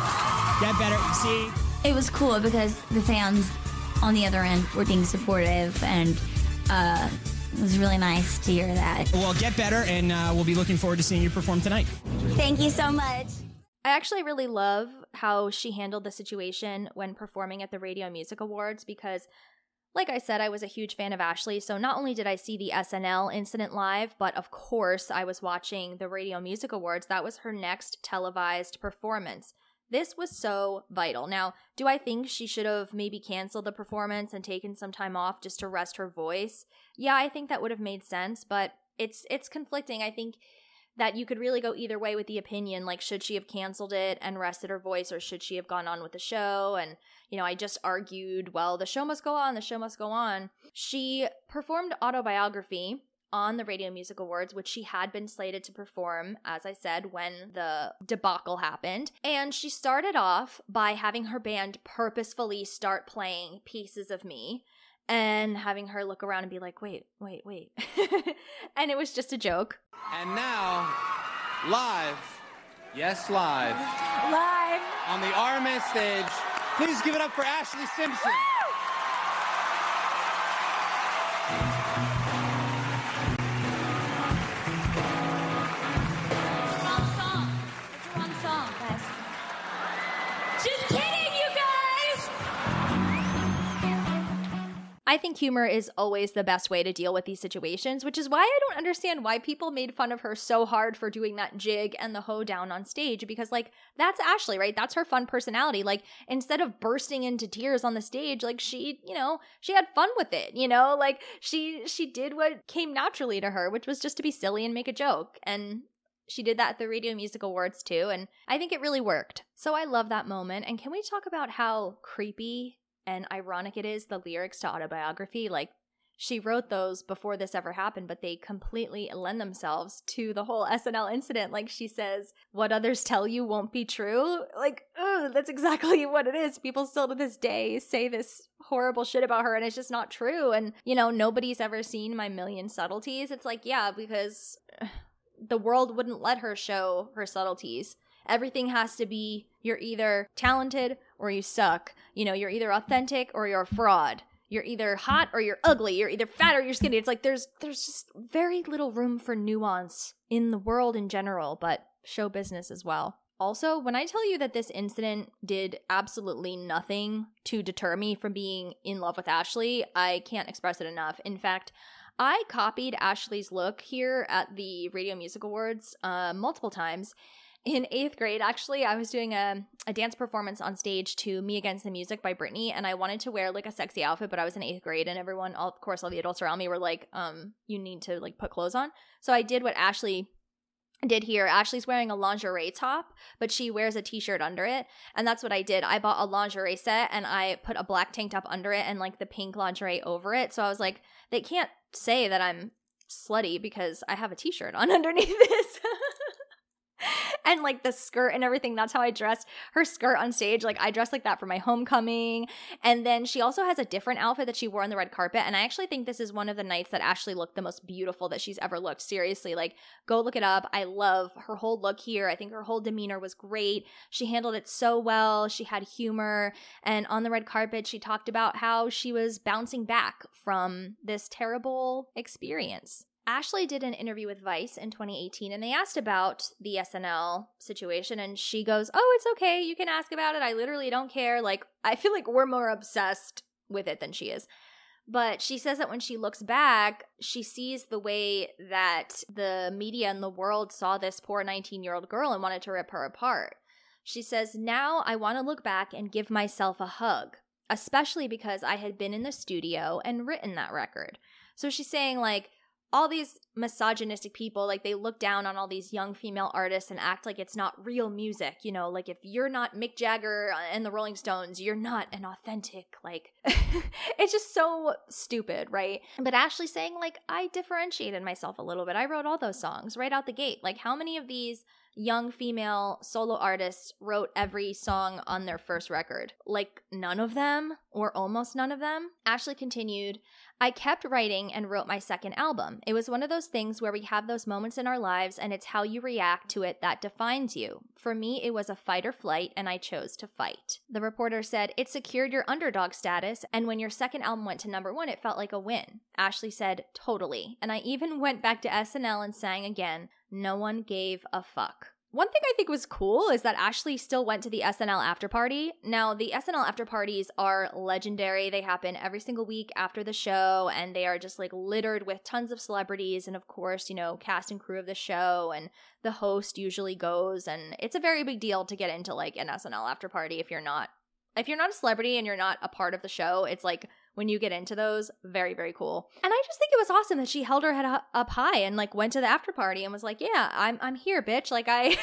get better. See, It was cool because the fans on the other end were being supportive, and uh, it was really nice to hear that. well, get better, and uh, we'll be looking forward to seeing you perform tonight. Thank you so much. I actually really love how she handled the situation when performing at the Radio Music Awards because, like I said, I was a huge fan of Ashlee. So not only did I see the SNL incident live, but of course I was watching the Radio Music Awards. That was her next televised performance. This was so vital. Now, do I think she should have maybe canceled the performance and taken some time off just to rest her voice? Yeah, I think that would have made sense, but it's it's conflicting. I think that you could really go either way with the opinion like should she have canceled it and rested her voice or should she have gone on with the show and you know i just argued well the show must go on the show must go on she performed autobiography on the radio music awards which she had been slated to perform as i said when the debacle happened and she started off by having her band purposefully start playing pieces of me and having her look around and be like wait wait wait and it was just a joke And now, live, yes, live, Live. on the RMA stage, please give it up for Ashlee Simpson. I think humor is always the best way to deal with these situations, which is why I don't understand why people made fun of her so hard for doing that jig and the hoedown on stage because like that's Ashlee, right? That's her fun personality. Like instead of bursting into tears on the stage, like she, you know, she had fun with it, you know? Like she she did what came naturally to her, which was just to be silly and make a joke. And she did that at the Radio Music Awards too, and I think it really worked. So I love that moment. And can we talk about how creepy and ironic it is the lyrics to autobiography? Like, she wrote those before this ever happened, but they completely lend themselves to the whole SNL incident. Like, she says, What others tell you won't be true. Like, ugh, that's exactly what it is. People still to this day say this horrible shit about her, and it's just not true. And, you know, nobody's ever seen my million subtleties. It's like, yeah, because the world wouldn't let her show her subtleties. Everything has to be you're either talented or you suck. You know, you're either authentic or you're a fraud. You're either hot or you're ugly. You're either fat or you're skinny. It's like there's there's just very little room for nuance in the world in general, but show business as well. Also, when I tell you that this incident did absolutely nothing to deter me from being in love with Ashlee, I can't express it enough. In fact, I copied Ashlee's look here at the Radio Music Awards uh, multiple times. In eighth grade, actually, I was doing a, a dance performance on stage to Me Against the Music by Britney, and I wanted to wear like a sexy outfit, but I was in eighth grade, and everyone, all, of course, all the adults around me were like, um, you need to like put clothes on. So I did what Ashlee did here. Ashlee's wearing a lingerie top, but she wears a t-shirt under it. And that's what I did. I bought a lingerie set and I put a black tank top under it and like the pink lingerie over it. So I was like, they can't say that I'm slutty because I have a t-shirt on underneath this. and like the skirt and everything. That's how I dressed her skirt on stage. Like I dressed like that for my homecoming. And then she also has a different outfit that she wore on the red carpet. And I actually think this is one of the nights that Ashlee looked the most beautiful that she's ever looked. Seriously, like go look it up. I love her whole look here. I think her whole demeanor was great. She handled it so well. She had humor. And on the red carpet, she talked about how she was bouncing back from this terrible experience. Ashlee did an interview with Vice in 2018 and they asked about the SNL situation and she goes, "Oh, it's okay. You can ask about it. I literally don't care." Like I feel like we're more obsessed with it than she is. But she says that when she looks back, she sees the way that the media and the world saw this poor 19 year old girl and wanted to rip her apart. She says, Now I want to look back and give myself a hug, especially because I had been in the studio and written that record. So she's saying, like, all these misogynistic people like they look down on all these young female artists and act like it's not real music you know? Like if you're not mick jagger and the rolling stones you're not an authentic like it's just so stupid right? But ashlee saying like i differentiated myself a little bit. I wrote all those songs right out the gate. Like how many of these young female solo artists wrote every song on their first record. Like none of them, or almost none of them. Ashlee continued, I kept writing and wrote my second album. It was one of those things where we have those moments in our lives and it's how you react to it that defines you. For me, it was a fight or flight, and I chose to fight. The reporter said, It secured your underdog status, and when your second album went to number one, it felt like a win. Ashlee said, Totally. And I even went back to SNL and sang again. No one gave a fuck. One thing I think was cool is that Ashlee still went to the SNL after party. Now, the SNL after parties are legendary. They happen every single week after the show, and they are just like littered with tons of celebrities and, of course, you know, cast and crew of the show. And the host usually goes, and it's a very big deal to get into like an SNL after party if you're not. If you're not a celebrity and you're not a part of the show, it's like when you get into those, very, very cool. And I just think it was awesome that she held her head up high and like went to the after party and was like, "Yeah, I'm I'm here, bitch. Like I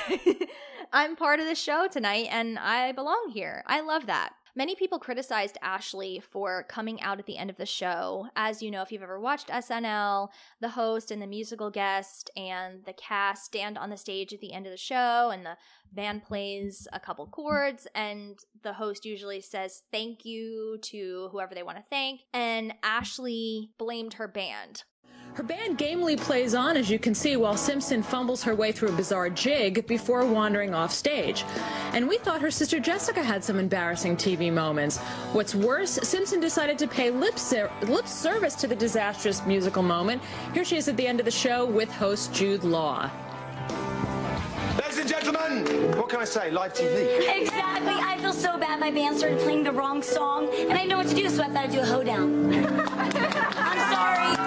I'm part of the show tonight and I belong here." I love that. Many people criticized Ashlee for coming out at the end of the show. As you know, if you've ever watched SNL, the host and the musical guest and the cast stand on the stage at the end of the show, and the band plays a couple chords, and the host usually says thank you to whoever they want to thank. And Ashlee blamed her band. Her band gamely plays on, as you can see, while Simpson fumbles her way through a bizarre jig before wandering off stage. And we thought her sister Jessica had some embarrassing TV moments. What's worse, Simpson decided to pay lip, ser- lip service to the disastrous musical moment. Here she is at the end of the show with host Jude Law. Ladies and gentlemen, what can I say? Live TV. Exactly. I feel so bad my band started playing the wrong song, and I didn't know what to do, so I thought I'd do a hoedown. I'm sorry.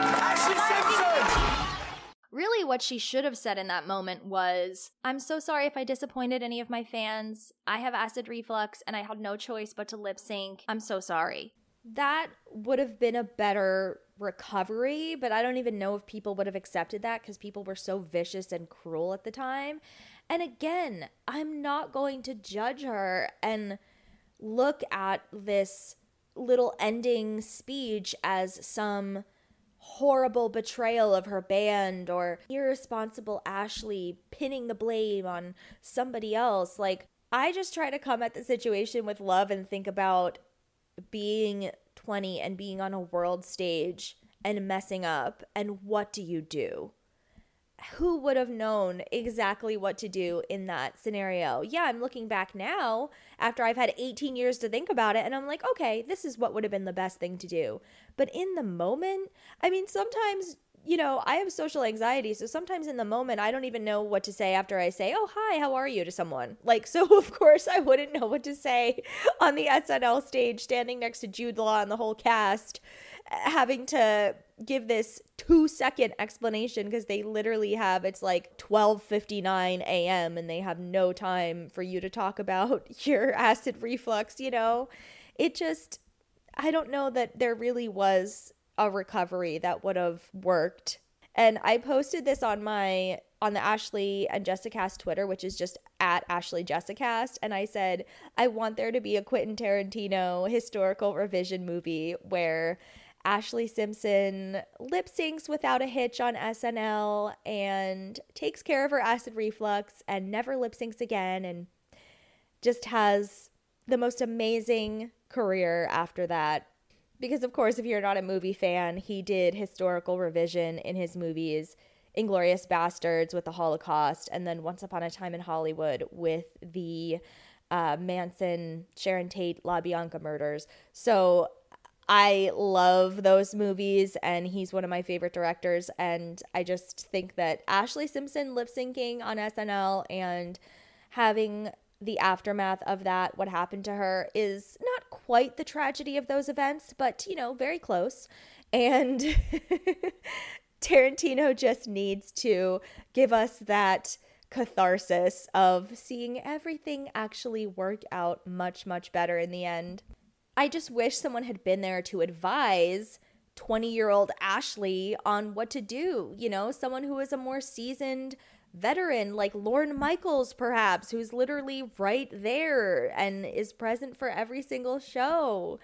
Really, what she should have said in that moment was, I'm so sorry if I disappointed any of my fans. I have acid reflux and I had no choice but to lip sync. I'm so sorry. That would have been a better recovery, but I don't even know if people would have accepted that because people were so vicious and cruel at the time. And again, I'm not going to judge her and look at this little ending speech as some horrible betrayal of her band or irresponsible Ashlee pinning the blame on somebody else. Like, I just try to come at the situation with love and think about being 20 and being on a world stage and messing up. And what do you do? Who would have known exactly what to do in that scenario? Yeah, I'm looking back now after I've had 18 years to think about it, and I'm like, okay, this is what would have been the best thing to do. But in the moment, I mean, sometimes you know, I have social anxiety, so sometimes in the moment I don't even know what to say after I say, "Oh, hi, how are you?" to someone. Like, so of course I wouldn't know what to say on the SNL stage standing next to Jude Law and the whole cast having to give this 2 second explanation because they literally have it's like 12:59 a.m. and they have no time for you to talk about your acid reflux, you know. It just I don't know that there really was a recovery that would have worked. And I posted this on my on the Ashlee and Jessicast Twitter, which is just at Ashlee Jessicast, and I said I want there to be a Quentin Tarantino historical revision movie where Ashlee Simpson lip syncs without a hitch on SNL and takes care of her acid reflux and never lip syncs again and just has the most amazing career after that because of course if you're not a movie fan he did historical revision in his movies inglorious bastards with the holocaust and then once upon a time in hollywood with the uh, manson sharon tate labianca murders so I love those movies, and he's one of my favorite directors. And I just think that Ashlee Simpson lip syncing on SNL and having the aftermath of that, what happened to her, is not quite the tragedy of those events, but you know, very close. And Tarantino just needs to give us that catharsis of seeing everything actually work out much, much better in the end. I just wish someone had been there to advise 20 year old Ashlee on what to do. You know, someone who is a more seasoned veteran, like Lorne Michaels, perhaps, who's literally right there and is present for every single show.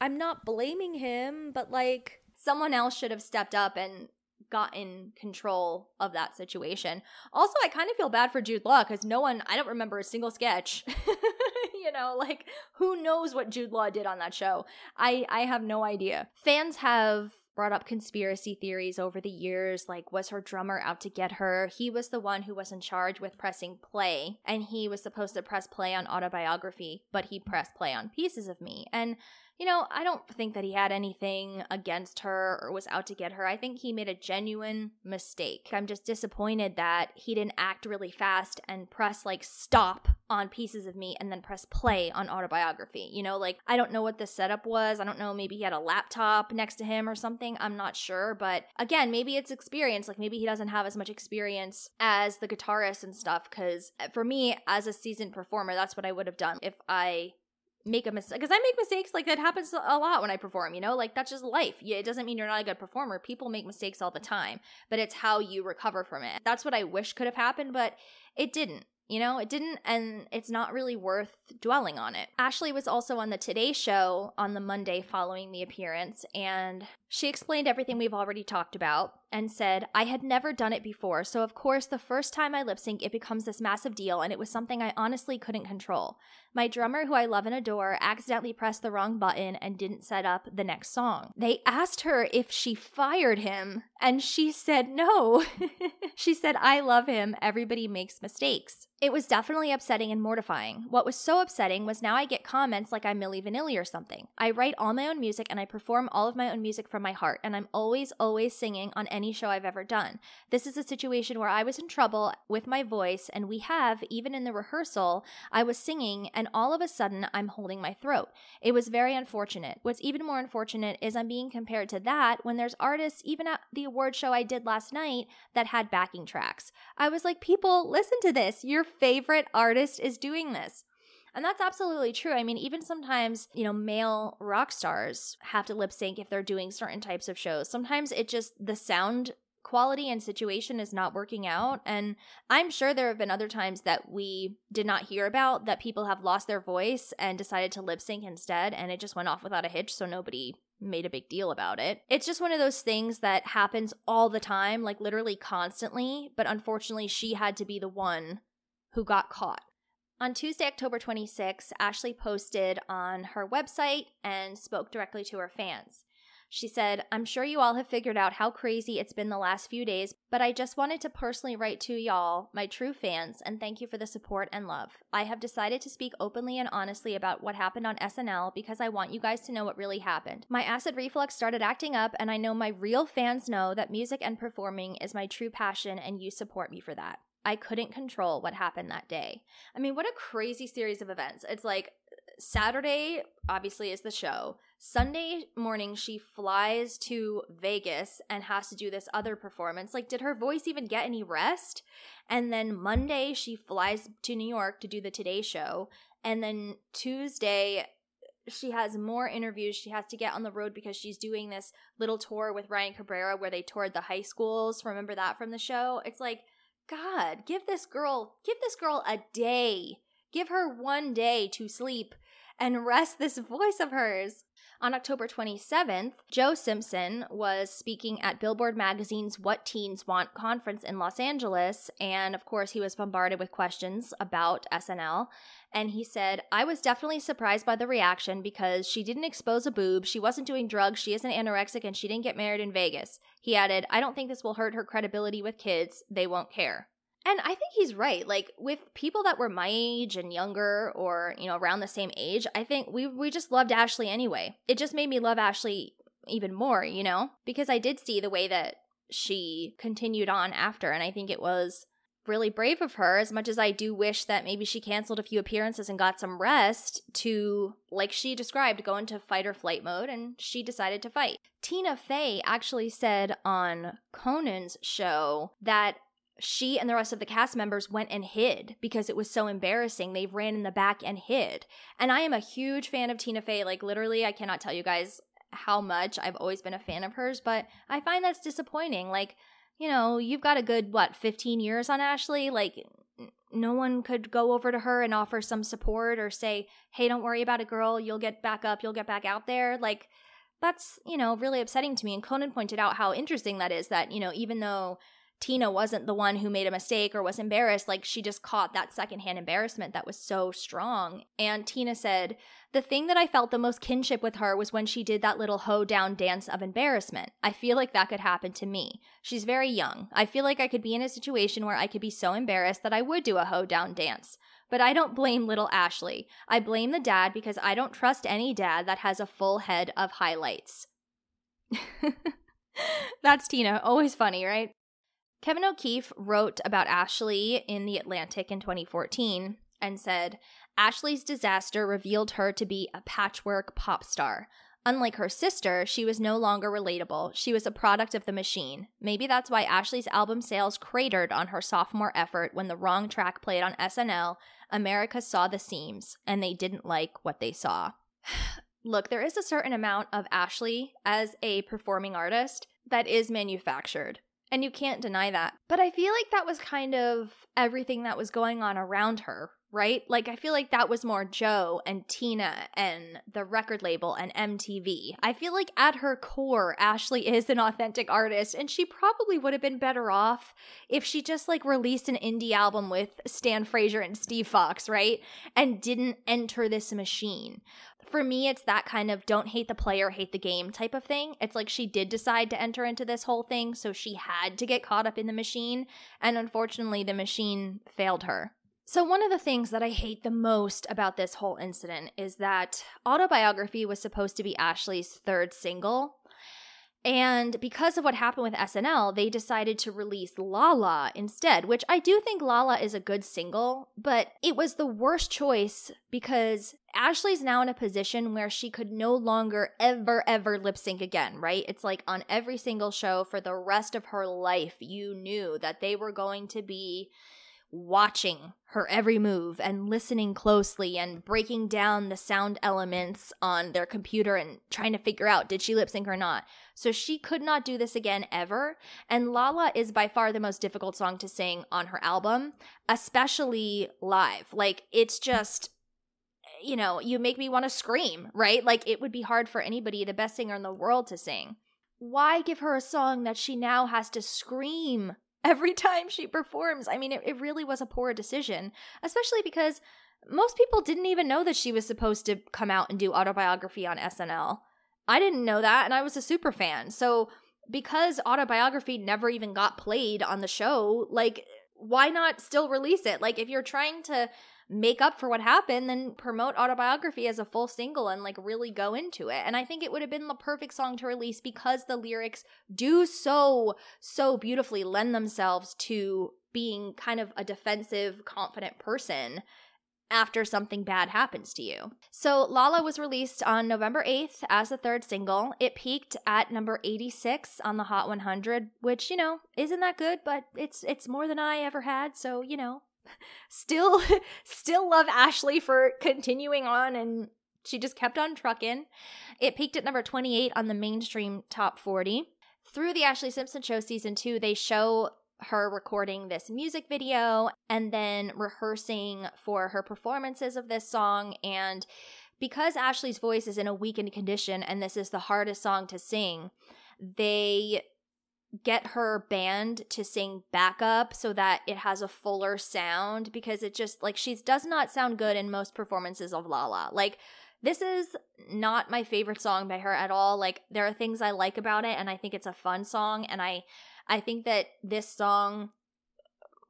I'm not blaming him, but like someone else should have stepped up and gotten control of that situation. Also, I kind of feel bad for Jude Law because no one, I don't remember a single sketch. you know, like who knows what Jude Law did on that show? I I have no idea. Fans have brought up conspiracy theories over the years like was her drummer out to get her? He was the one who was in charge with pressing play and he was supposed to press play on autobiography but he pressed play on pieces of me. And you know, I don't think that he had anything against her or was out to get her. I think he made a genuine mistake. I'm just disappointed that he didn't act really fast and press like stop on pieces of me and then press play on autobiography. You know, like I don't know what the setup was. I don't know, maybe he had a laptop next to him or something. I'm not sure, but again, maybe it's experience. Like maybe he doesn't have as much experience as the guitarist and stuff cuz eh, for me as a seasoned performer, that's what I would have done if I make a mistake because I make mistakes like that happens a lot when I perform, you know, like that's just life. It doesn't mean you're not a good performer. People make mistakes all the time, but it's how you recover from it. That's what I wish could have happened, but it didn't. You know, it didn't, and it's not really worth dwelling on it. Ashlee was also on the Today Show on the Monday following the appearance, and she explained everything we've already talked about and said, I had never done it before, so of course, the first time I lip sync, it becomes this massive deal, and it was something I honestly couldn't control. My drummer, who I love and adore, accidentally pressed the wrong button and didn't set up the next song. They asked her if she fired him, and she said no. she said, I love him. Everybody makes mistakes. It was definitely upsetting and mortifying. What was so upsetting was now I get comments like I'm Milli Vanilli or something. I write all my own music and I perform all of my own music from my heart, and I'm always, always singing on any show I've ever done. This is a situation where I was in trouble with my voice, and we have, even in the rehearsal, I was singing, and all of a sudden I'm holding my throat. It was very unfortunate. What's even more unfortunate is I'm being compared to that when there's artists, even at the award show I did last night, that had backing tracks. I was like, people, listen to this. Your favorite artist is doing this. And that's absolutely true. I mean, even sometimes, you know, male rock stars have to lip sync if they're doing certain types of shows. Sometimes it just, the sound quality and situation is not working out. And I'm sure there have been other times that we did not hear about that people have lost their voice and decided to lip sync instead. And it just went off without a hitch. So nobody made a big deal about it. It's just one of those things that happens all the time, like literally constantly. But unfortunately, she had to be the one who got caught. On Tuesday, October 26, Ashlee posted on her website and spoke directly to her fans. She said, I'm sure you all have figured out how crazy it's been the last few days, but I just wanted to personally write to y'all, my true fans, and thank you for the support and love. I have decided to speak openly and honestly about what happened on SNL because I want you guys to know what really happened. My acid reflux started acting up, and I know my real fans know that music and performing is my true passion, and you support me for that. I couldn't control what happened that day. I mean, what a crazy series of events. It's like Saturday, obviously, is the show. Sunday morning, she flies to Vegas and has to do this other performance. Like, did her voice even get any rest? And then Monday, she flies to New York to do the Today Show. And then Tuesday, she has more interviews. She has to get on the road because she's doing this little tour with Ryan Cabrera where they toured the high schools. Remember that from the show? It's like, God, give this girl, give this girl a day. Give her one day to sleep and rest this voice of hers. On October 27th, Joe Simpson was speaking at Billboard Magazine's What Teens Want conference in Los Angeles. And of course, he was bombarded with questions about SNL. And he said, I was definitely surprised by the reaction because she didn't expose a boob, she wasn't doing drugs, she isn't anorexic, and she didn't get married in Vegas. He added, I don't think this will hurt her credibility with kids. They won't care. And I think he's right. Like with people that were my age and younger or, you know, around the same age, I think we we just loved Ashlee anyway. It just made me love Ashlee even more, you know? Because I did see the way that she continued on after and I think it was really brave of her as much as I do wish that maybe she canceled a few appearances and got some rest to like she described go into fight or flight mode and she decided to fight. Tina Fey actually said on Conan's show that she and the rest of the cast members went and hid because it was so embarrassing. They ran in the back and hid. And I am a huge fan of Tina Fey. Like, literally, I cannot tell you guys how much I've always been a fan of hers, but I find that's disappointing. Like, you know, you've got a good, what, 15 years on Ashlee? Like, no one could go over to her and offer some support or say, hey, don't worry about it, girl. You'll get back up. You'll get back out there. Like, that's, you know, really upsetting to me. And Conan pointed out how interesting that is that, you know, even though Tina wasn't the one who made a mistake or was embarrassed. Like she just caught that secondhand embarrassment that was so strong. And Tina said, The thing that I felt the most kinship with her was when she did that little hoe down dance of embarrassment. I feel like that could happen to me. She's very young. I feel like I could be in a situation where I could be so embarrassed that I would do a hoe down dance. But I don't blame little Ashlee. I blame the dad because I don't trust any dad that has a full head of highlights. That's Tina. Always funny, right? Kevin O'Keefe wrote about Ashlee in The Atlantic in 2014 and said Ashlee's disaster revealed her to be a patchwork pop star. Unlike her sister, she was no longer relatable. She was a product of the machine. Maybe that's why Ashlee's album sales cratered on her sophomore effort when the wrong track played on SNL. America saw the seams, and they didn't like what they saw. Look, there is a certain amount of Ashlee as a performing artist that is manufactured. And you can't deny that. But I feel like that was kind of everything that was going on around her, right? Like, I feel like that was more Joe and Tina and the record label and MTV. I feel like at her core, Ashlee is an authentic artist, and she probably would have been better off if she just like released an indie album with Stan Frazier and Steve Fox, right? And didn't enter this machine for me, it's that kind of don't hate the player, hate the game type of thing. It's like she did decide to enter into this whole thing, so she had to get caught up in the machine, and unfortunately, the machine failed her. So, one of the things that I hate the most about this whole incident is that Autobiography was supposed to be Ashlee's third single. And because of what happened with SNL, they decided to release Lala instead, which I do think Lala is a good single, but it was the worst choice because Ashlee's now in a position where she could no longer ever, ever lip sync again, right? It's like on every single show for the rest of her life, you knew that they were going to be watching her every move and listening closely and breaking down the sound elements on their computer and trying to figure out did she lip sync or not. So she could not do this again ever. And Lala is by far the most difficult song to sing on her album, especially live. Like it's just you know, you make me want to scream, right? Like it would be hard for anybody, the best singer in the world, to sing. Why give her a song that she now has to scream every time she performs. I mean, it, it really was a poor decision, especially because most people didn't even know that she was supposed to come out and do autobiography on SNL. I didn't know that, and I was a super fan. So, because autobiography never even got played on the show, like, why not still release it? Like, if you're trying to make up for what happened, then promote autobiography as a full single and like really go into it. And I think it would have been the perfect song to release because the lyrics do so, so beautifully lend themselves to being kind of a defensive, confident person after something bad happens to you. So Lala was released on November 8th as the third single. It peaked at number 86 on the Hot 100, which, you know, isn't that good, but it's it's more than I ever had, so, you know, still still love Ashlee for continuing on and she just kept on trucking. It peaked at number 28 on the mainstream top 40. Through the Ashlee Simpson show season 2, they show her recording this music video and then rehearsing for her performances of this song and because Ashlee's voice is in a weakened condition and this is the hardest song to sing, they get her band to sing backup so that it has a fuller sound because it just like she does not sound good in most performances of Lala. Like this is not my favorite song by her at all. Like there are things I like about it and I think it's a fun song and I I think that this song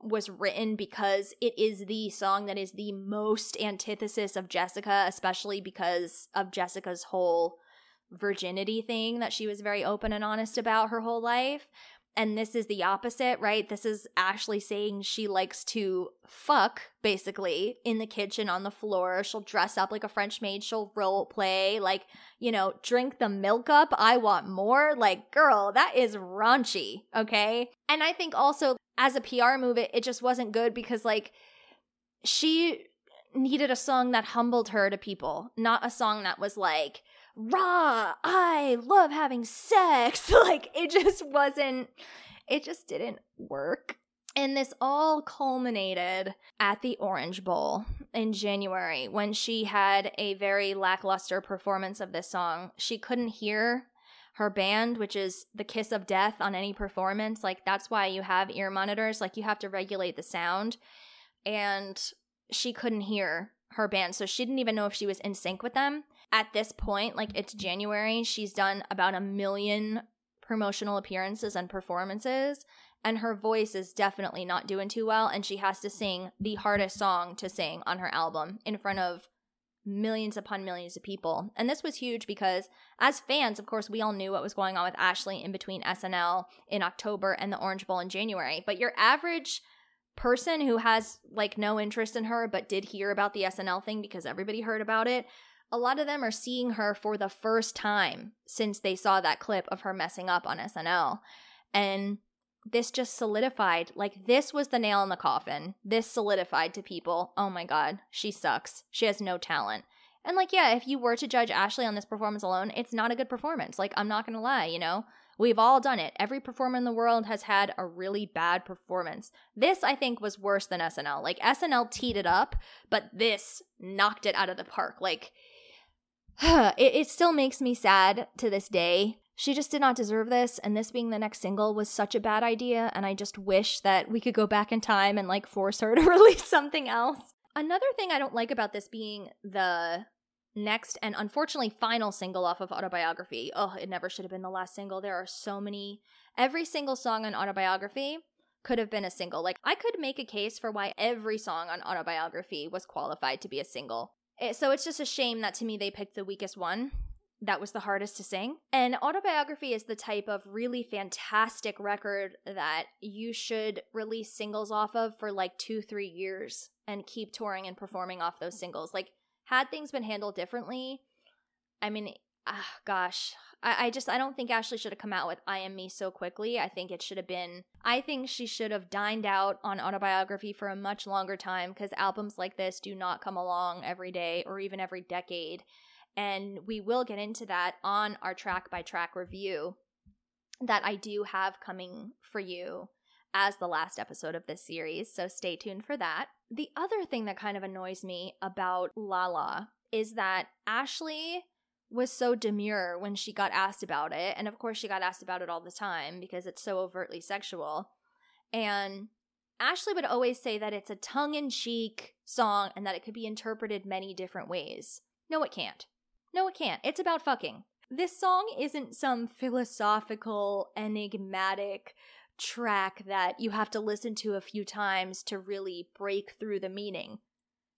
was written because it is the song that is the most antithesis of Jessica, especially because of Jessica's whole virginity thing that she was very open and honest about her whole life. And this is the opposite, right? This is Ashlee saying she likes to fuck, basically, in the kitchen on the floor. She'll dress up like a French maid. She'll role play, like, you know, drink the milk up. I want more. Like, girl, that is raunchy, okay? And I think also as a PR move, it, it just wasn't good because, like, she needed a song that humbled her to people, not a song that was like, raw, I love having sex. like, it just wasn't, it just didn't work. And this all culminated at the Orange Bowl in January when she had a very lackluster performance of this song. She couldn't hear her band, which is the kiss of death on any performance. Like, that's why you have ear monitors. Like, you have to regulate the sound. And she couldn't hear her band. So she didn't even know if she was in sync with them. At this point, like, it's January, she's done about a million promotional appearances and performances. And her voice is definitely not doing too well. And she has to sing the hardest song to sing on her album in front of millions upon millions of people. And this was huge because as fans, of course, we all knew what was going on with Ashlee in between SNL in October and the Orange Bowl in January. But your average person who has like no interest in her but did hear about the SNL thing because everybody heard about it, a lot of them are seeing her for the first time since they saw that clip of her messing up on SNL. And this just solidified like this was the nail in the coffin. This solidified to people, oh my god, she sucks. She has no talent. And like yeah, if you were to judge Ashlee on this performance alone, it's not a good performance. Like I'm not to lie, you know. We've all done it. Every performer in the world has had a really bad performance. This I think was worse than SNL. Like SNL teed it up, but this knocked it out of the park. Like it, it still makes me sad to this day she just did not deserve this, and this being the next single was such a bad idea, and I just wish that we could go back in time and like force her to release something else. Another thing I don't like about this being the next and unfortunately final single off of Autobiography. Oh, it never should have been the last single. There are so many. Every single song on Autobiography could have been a single. Like, I could make a case for why every song on Autobiography was qualified to be a single. It- so it's just a shame that to me they picked the weakest one that was the hardest to sing. And autobiography is the type of really fantastic record that you should release singles off of for like two, three years and keep touring and performing off those singles. Like, had things been handled differently, I mean, ah, gosh, I, I just, I don't think Ashlee should have come out with I Am Me so quickly. I think it should have been, I think she should have dined out on autobiography for a much longer time because albums like this do not come along every day or even every decade and we will get into that on our track by track review that I do have coming for you as the last episode of this series, so stay tuned for that. The other thing that kind of annoys me about Lala is that Ashlee was so demure when she got asked about it, and of course she got asked about it all the time because it's so overtly sexual. And Ashlee would always say that it's a tongue in cheek song and that it could be interpreted many different ways. No, it can't. No, it can't. It's about fucking. This song isn't some philosophical, enigmatic track that you have to listen to a few times to really break through the meaning.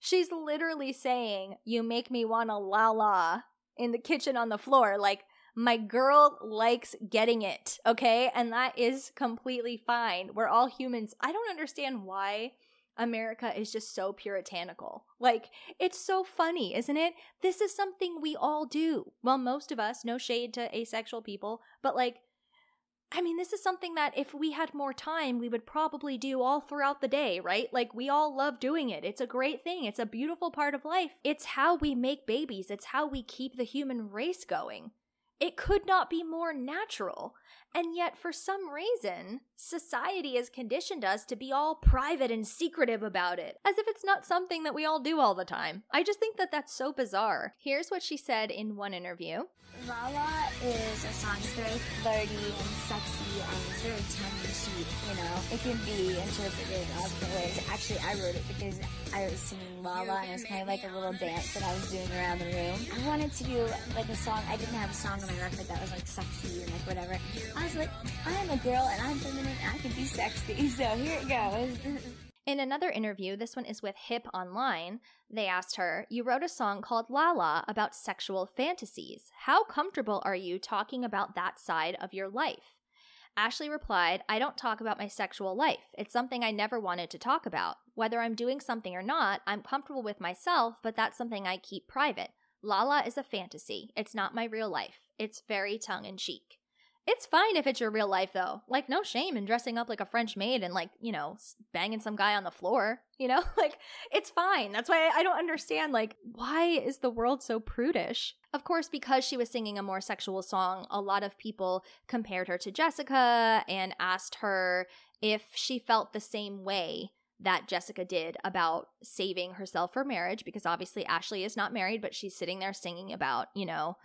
She's literally saying, You make me wanna la la in the kitchen on the floor. Like, my girl likes getting it, okay? And that is completely fine. We're all humans. I don't understand why America is just so puritanical. Like, it's so funny, isn't it? This is something we all do. Well, most of us, no shade to asexual people, but like, I mean, this is something that if we had more time, we would probably do all throughout the day, right? Like, we all love doing it. It's a great thing. It's a beautiful part of life. It's how we make babies, it's how we keep the human race going. It could not be more natural. And yet, for some reason, society has conditioned us to be all private and secretive about it, as if it's not something that we all do all the time. I just think that that's so bizarre. Here's what she said in one interview Lala is a song that's very flirty and sexy and it's very tongue in cheek, you know. It can be interpreted of the ways. Actually, I wrote it because I was singing Lala and it was kind of like a little dance that I was doing around the room. I wanted to do like a song. I didn't have a song on my record that was like sexy and like whatever. I was like, I am a girl and I'm feminine I can be sexy. So here it goes. In another interview, this one is with Hip Online, they asked her, You wrote a song called La La about sexual fantasies. How comfortable are you talking about that side of your life? Ashlee replied, I don't talk about my sexual life. It's something I never wanted to talk about. Whether I'm doing something or not, I'm comfortable with myself, but that's something I keep private. Lala is a fantasy. It's not my real life. It's very tongue in cheek. It's fine if it's your real life, though. Like, no shame in dressing up like a French maid and, like, you know, banging some guy on the floor. You know, like, it's fine. That's why I don't understand, like, why is the world so prudish? Of course, because she was singing a more sexual song, a lot of people compared her to Jessica and asked her if she felt the same way that Jessica did about saving herself for marriage because obviously Ashlee is not married, but she's sitting there singing about, you know,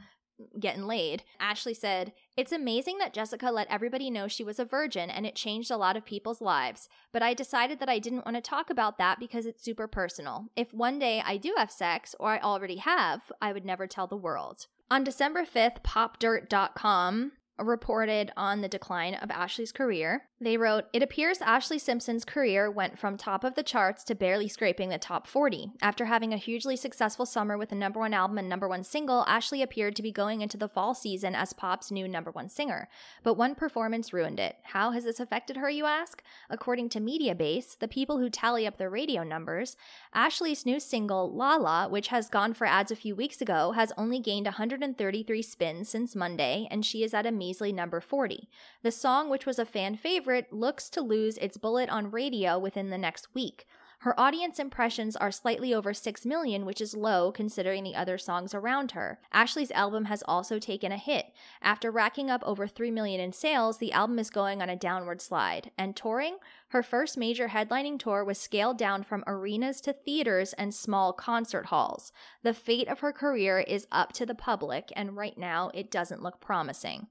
getting laid. Ashlee said, It's amazing that Jessica let everybody know she was a virgin and it changed a lot of people's lives. But I decided that I didn't want to talk about that because it's super personal. If one day I do have sex, or I already have, I would never tell the world. On December 5th, popdirt.com reported on the decline of Ashlee's career. They wrote, It appears Ashlee Simpson's career went from top of the charts to barely scraping the top 40. After having a hugely successful summer with a number one album and number one single, Ashlee appeared to be going into the fall season as pop's new number one singer. But one performance ruined it. How has this affected her, you ask? According to Mediabase, the people who tally up the radio numbers, Ashlee's new single, Lala, which has gone for ads a few weeks ago, has only gained 133 spins since Monday, and she is at a measly number 40. The song, which was a fan favorite, looks to lose its bullet on radio within the next week. Her audience impressions are slightly over 6 million, which is low considering the other songs around her. Ashlee's album has also taken a hit. After racking up over 3 million in sales, the album is going on a downward slide. And touring? Her first major headlining tour was scaled down from arenas to theaters and small concert halls. The fate of her career is up to the public, and right now it doesn't look promising.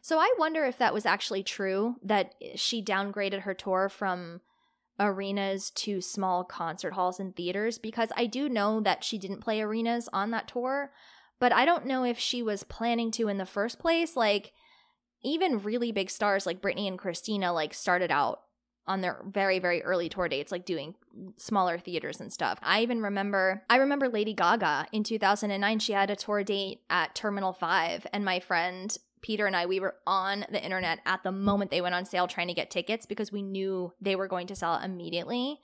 So I wonder if that was actually true that eh, she downgraded her tour from arenas to small concert halls and theaters because I do know that she didn't play arenas on that tour, but I don't know if she was planning to in the first place. Like even really big stars like Britney and Christina like started out on their very very early tour dates like doing smaller theaters and stuff. I even remember I remember Lady Gaga in 2009 she had a tour date at Terminal 5 and my friend Peter and I, we were on the internet at the moment they went on sale trying to get tickets because we knew they were going to sell immediately.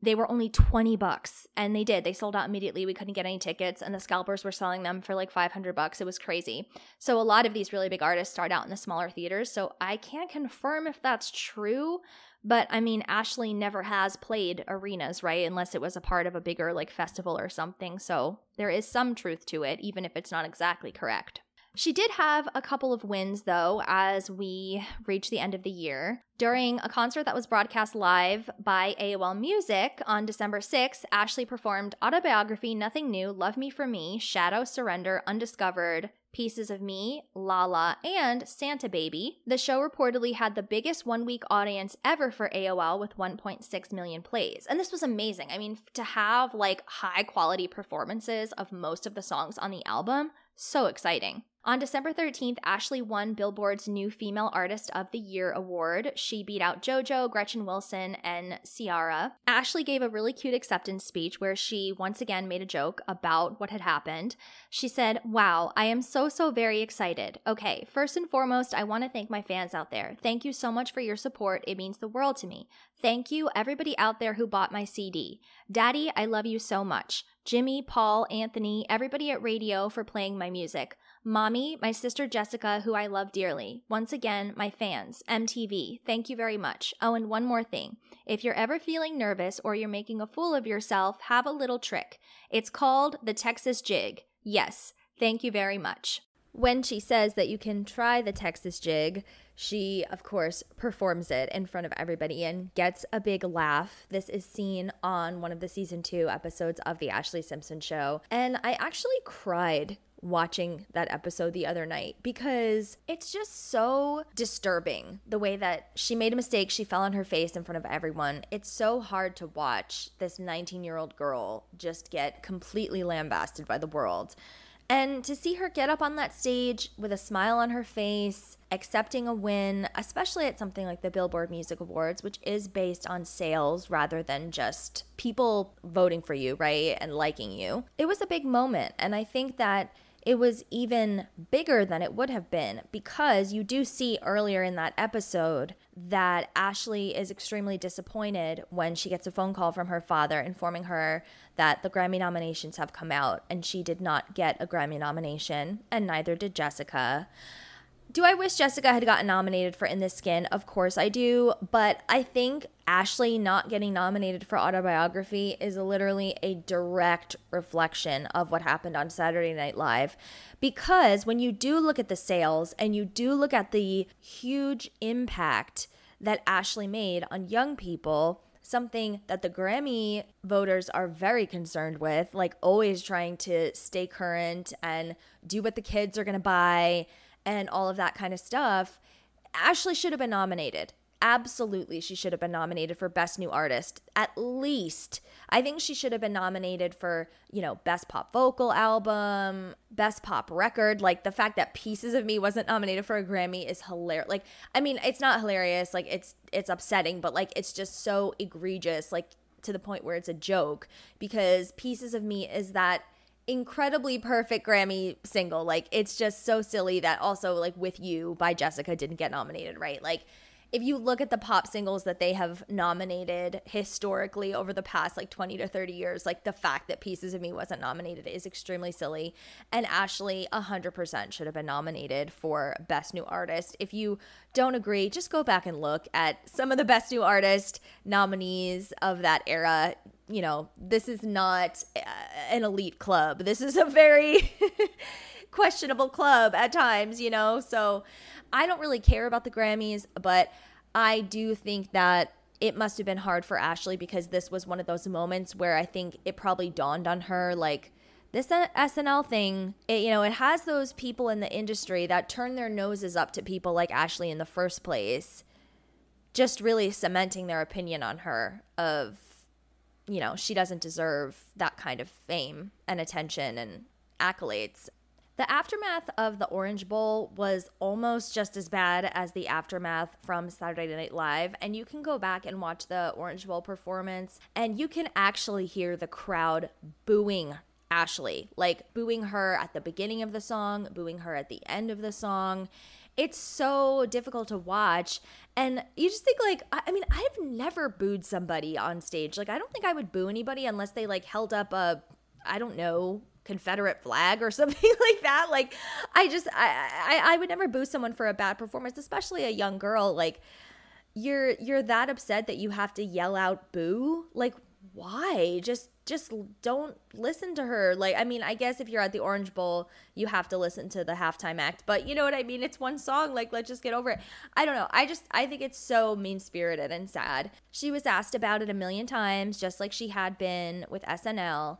They were only 20 bucks and they did. They sold out immediately. We couldn't get any tickets and the scalpers were selling them for like 500 bucks. It was crazy. So a lot of these really big artists start out in the smaller theaters. So I can't confirm if that's true, but I mean Ashlee never has played arenas, right? Unless it was a part of a bigger like festival or something. So there is some truth to it even if it's not exactly correct. She did have a couple of wins, though, as we reach the end of the year. During a concert that was broadcast live by AOL Music on December 6th, Ashlee performed Autobiography, Nothing New, Love Me for Me, Shadow, Surrender, Undiscovered, Pieces of Me, Lala, and Santa Baby. The show reportedly had the biggest one week audience ever for AOL with 1.6 million plays. And this was amazing. I mean, to have like high quality performances of most of the songs on the album, so exciting. On December 13th, Ashlee won Billboard's New Female Artist of the Year award. She beat out JoJo, Gretchen Wilson, and Ciara. Ashlee gave a really cute acceptance speech where she once again made a joke about what had happened. She said, Wow, I am so, so very excited. Okay, first and foremost, I want to thank my fans out there. Thank you so much for your support. It means the world to me. Thank you, everybody out there who bought my CD. Daddy, I love you so much. Jimmy, Paul, Anthony, everybody at radio for playing my music. Mommy, my sister Jessica, who I love dearly. Once again, my fans, MTV, thank you very much. Oh, and one more thing. If you're ever feeling nervous or you're making a fool of yourself, have a little trick. It's called the Texas Jig. Yes, thank you very much. When she says that you can try the Texas Jig, she, of course, performs it in front of everybody and gets a big laugh. This is seen on one of the season two episodes of The Ashlee Simpson Show. And I actually cried watching that episode the other night because it's just so disturbing the way that she made a mistake, she fell on her face in front of everyone. It's so hard to watch this 19 year old girl just get completely lambasted by the world. And to see her get up on that stage with a smile on her face, accepting a win, especially at something like the Billboard Music Awards, which is based on sales rather than just people voting for you, right? And liking you. It was a big moment. And I think that it was even bigger than it would have been because you do see earlier in that episode that Ashlee is extremely disappointed when she gets a phone call from her father informing her that the Grammy nominations have come out and she did not get a Grammy nomination, and neither did Jessica. Do I wish Jessica had gotten nominated for In the Skin? Of course I do, but I think Ashlee not getting nominated for autobiography is literally a direct reflection of what happened on Saturday Night Live. Because when you do look at the sales and you do look at the huge impact that Ashlee made on young people, something that the Grammy voters are very concerned with, like always trying to stay current and do what the kids are going to buy and all of that kind of stuff. Ashlee should have been nominated. Absolutely, she should have been nominated for Best New Artist. At least. I think she should have been nominated for, you know, Best Pop Vocal Album, Best Pop Record. Like the fact that Pieces of Me wasn't nominated for a Grammy is hilarious. Like, I mean, it's not hilarious. Like, it's it's upsetting, but like it's just so egregious. Like to the point where it's a joke because Pieces of Me is that incredibly perfect Grammy single. Like it's just so silly that also like with you by Jessica didn't get nominated, right? Like if you look at the pop singles that they have nominated historically over the past like 20 to 30 years, like the fact that Pieces of Me wasn't nominated is extremely silly. And Ashlee 100% should have been nominated for Best New Artist. If you don't agree, just go back and look at some of the Best New Artist nominees of that era. You know, this is not uh, an elite club. This is a very questionable club at times, you know? So I don't really care about the Grammys, but I do think that it must have been hard for Ashlee because this was one of those moments where I think it probably dawned on her like this SNL thing, it, you know, it has those people in the industry that turn their noses up to people like Ashlee in the first place, just really cementing their opinion on her of, you know, she doesn't deserve that kind of fame and attention and accolades. The aftermath of the Orange Bowl was almost just as bad as the aftermath from Saturday Night Live. And you can go back and watch the Orange Bowl performance, and you can actually hear the crowd booing Ashlee, like booing her at the beginning of the song, booing her at the end of the song. It's so difficult to watch. And you just think, like, I mean, I've never booed somebody on stage. Like, I don't think I would boo anybody unless they, like, held up a, I don't know, Confederate flag or something like that. Like, I just, I, I, I would never boo someone for a bad performance, especially a young girl. Like, you're, you're that upset that you have to yell out boo. Like, why? Just, just don't listen to her. Like, I mean, I guess if you're at the Orange Bowl, you have to listen to the halftime act, but you know what I mean? It's one song. Like, let's just get over it. I don't know. I just, I think it's so mean spirited and sad. She was asked about it a million times, just like she had been with SNL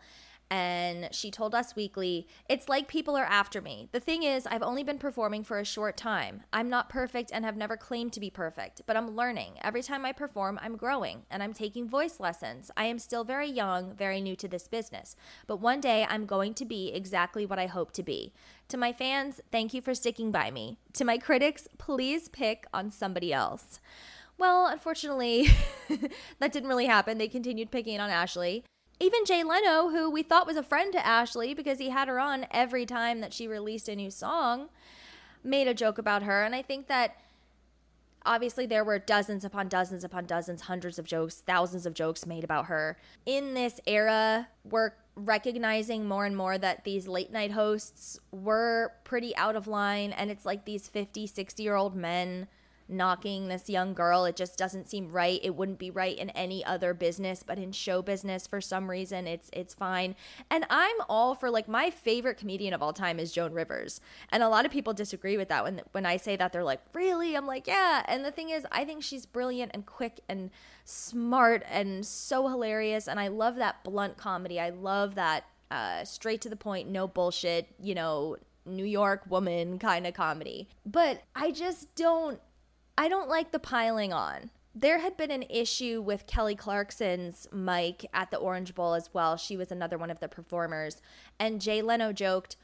and she told Us Weekly, It's like people are after me. The thing is, I've only been performing for a short time. I'm not perfect and have never claimed to be perfect, but I'm learning. Every time I perform, I'm growing and I'm taking voice lessons. I am still very young, very new to this business, but one day I'm going to be exactly what I hope to be. To my fans, thank you for sticking by me. To my critics, please pick on somebody else. Well, unfortunately, that didn't really happen. They continued picking on Ashlee even Jay Leno, who we thought was a friend to Ashlee because he had her on every time that she released a new song, made a joke about her. And I think that obviously there were dozens upon dozens upon dozens, hundreds of jokes, thousands of jokes made about her. In this era, we're recognizing more and more that these late night hosts were pretty out of line. And it's like these 50, 60 year old men knocking this young girl. It just doesn't seem right. It wouldn't be right in any other business, but in show business for some reason it's it's fine. And I'm all for like my favorite comedian of all time is Joan Rivers. And a lot of people disagree with that when when I say that they're like, "Really?" I'm like, "Yeah." And the thing is, I think she's brilliant and quick and smart and so hilarious and I love that blunt comedy. I love that uh, straight to the point, no bullshit, you know, New York woman kind of comedy. But I just don't I don't like the piling on. There had been an issue with Kelly Clarkson's mic at the Orange Bowl as well. She was another one of the performers. And Jay Leno joked,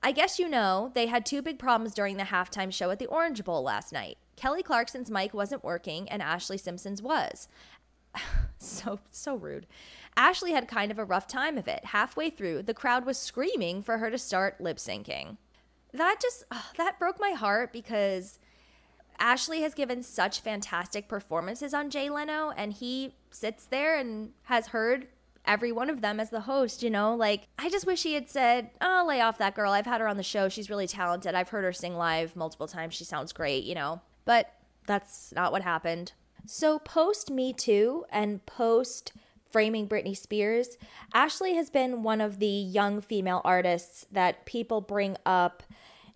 I guess you know they had two big problems during the halftime show at the Orange Bowl last night. Kelly Clarkson's mic wasn't working and Ashlee Simpson's was. so so rude. Ashlee had kind of a rough time of it. Halfway through, the crowd was screaming for her to start lip syncing. That just oh, that broke my heart because Ashlee has given such fantastic performances on Jay Leno and he sits there and has heard every one of them as the host, you know? Like, I just wish he had said, Oh, lay off that girl. I've had her on the show. She's really talented. I've heard her sing live multiple times. She sounds great, you know? But that's not what happened. So, post Me Too and post framing Britney Spears, Ashlee has been one of the young female artists that people bring up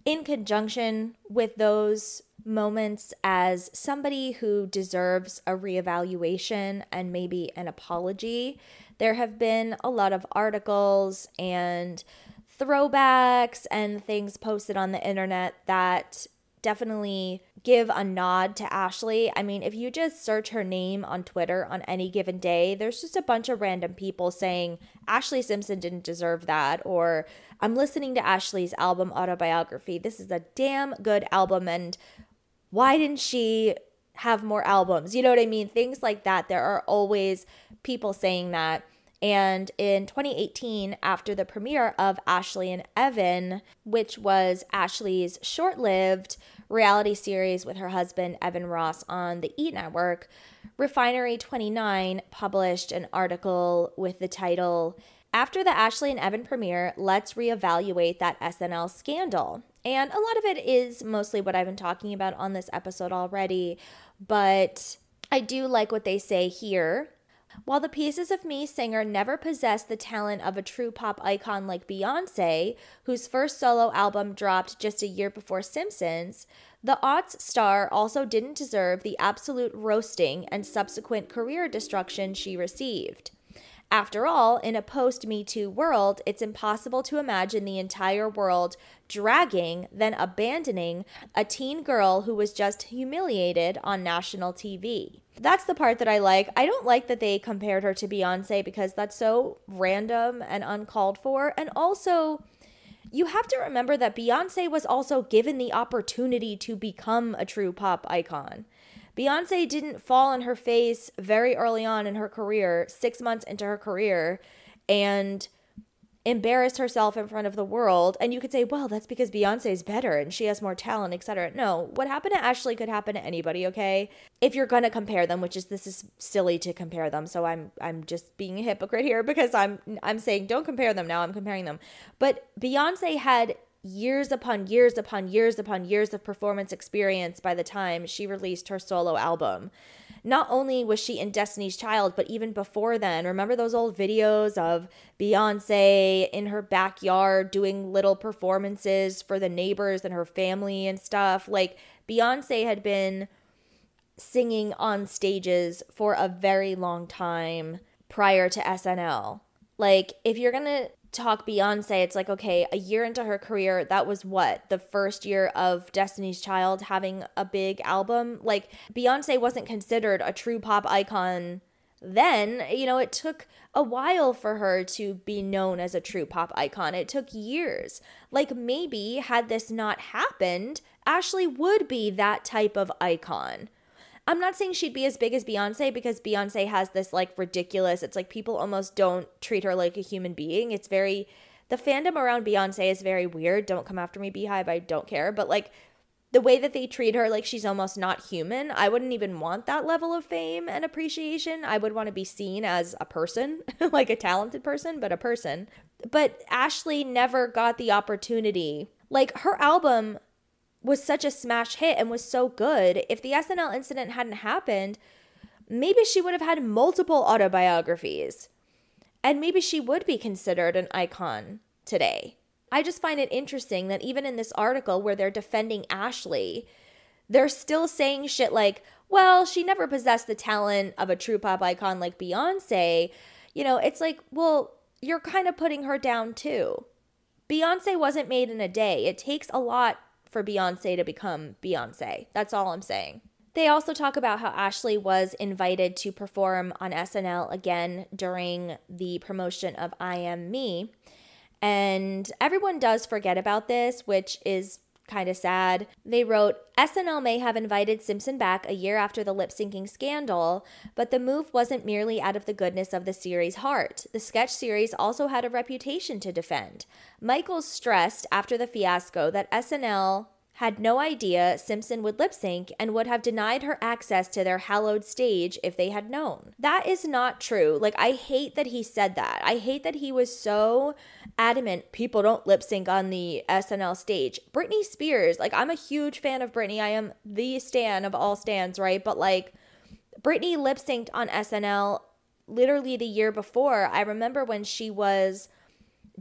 in conjunction with those moments as somebody who deserves a reevaluation and maybe an apology. There have been a lot of articles and throwbacks and things posted on the internet that definitely give a nod to Ashlee. I mean, if you just search her name on Twitter on any given day, there's just a bunch of random people saying Ashlee Simpson didn't deserve that, or I'm listening to Ashlee's album autobiography. This is a damn good album, and why didn't she have more albums? You know what I mean? Things like that. There are always people saying that. And in 2018, after the premiere of Ashlee and Evan, which was Ashlee's short lived reality series with her husband, Evan Ross, on the E Network, Refinery 29 published an article with the title, After the Ashlee and Evan premiere, let's reevaluate that SNL scandal. And a lot of it is mostly what I've been talking about on this episode already, but I do like what they say here. While the Pieces of Me singer never possessed the talent of a true pop icon like Beyonce, whose first solo album dropped just a year before Simpsons, the aughts star also didn't deserve the absolute roasting and subsequent career destruction she received. After all, in a post Me Too world, it's impossible to imagine the entire world dragging, then abandoning a teen girl who was just humiliated on national TV. That's the part that I like. I don't like that they compared her to Beyonce because that's so random and uncalled for. And also, you have to remember that Beyonce was also given the opportunity to become a true pop icon. Beyonce didn't fall on her face very early on in her career, six months into her career, and embarrass herself in front of the world. And you could say, well, that's because Beyonce's better and she has more talent, etc. No, what happened to Ashlee could happen to anybody, okay? If you're gonna compare them, which is this is silly to compare them, so I'm I'm just being a hypocrite here because I'm I'm saying don't compare them now, I'm comparing them. But Beyonce had years upon years upon years upon years of performance experience by the time she released her solo album. Not only was she in Destiny's Child, but even before then, remember those old videos of Beyonce in her backyard doing little performances for the neighbors and her family and stuff? Like, Beyonce had been singing on stages for a very long time prior to SNL. Like, if you're gonna talk Beyonce, it's like, okay, a year into her career, that was what? The first year of Destiny's Child having a big album? Like, Beyonce wasn't considered a true pop icon then. You know, it took a while for her to be known as a true pop icon. It took years. Like, maybe had this not happened, Ashlee would be that type of icon. I'm not saying she'd be as big as Beyonce because Beyonce has this like ridiculous, it's like people almost don't treat her like a human being. It's very, the fandom around Beyonce is very weird. Don't come after me, BeyHive. I don't care. But like the way that they treat her like she's almost not human, I wouldn't even want that level of fame and appreciation. I would want to be seen as a person, like a talented person, but a person. But Ashlee never got the opportunity. Like her album was such a smash hit and was so good. If the SNL incident hadn't happened, maybe she would have had multiple autobiographies. And maybe she would be considered an icon today. I just find it interesting that even in this article where they're defending Ashlee, they're still saying shit like, well, she never possessed the talent of a true pop icon like Beyonce. You know, it's like, well, you're kind of putting her down too. Beyonce wasn't made in a day. It takes a lot for Beyonce to become Beyonce. That's all I'm saying. They also talk about how Ashlee was invited to perform on SNL again during the promotion of I Am Me. And everyone does forget about this, which is kind of sad. They wrote SNL may have invited Simpson back a year after the lip syncing scandal, but the move wasn't merely out of the goodness of the series' heart. The sketch series also had a reputation to defend. Michaels stressed after the fiasco that SNL had no idea Simpson would lip sync and would have denied her access to their hallowed stage if they had known. That is not true. Like, I hate that he said that. I hate that he was so adamant people don't lip sync on the SNL stage. Britney Spears, like, I'm a huge fan of Britney. I am the stan of all stans, right? But, like, Britney lip synced on SNL literally the year before. I remember when she was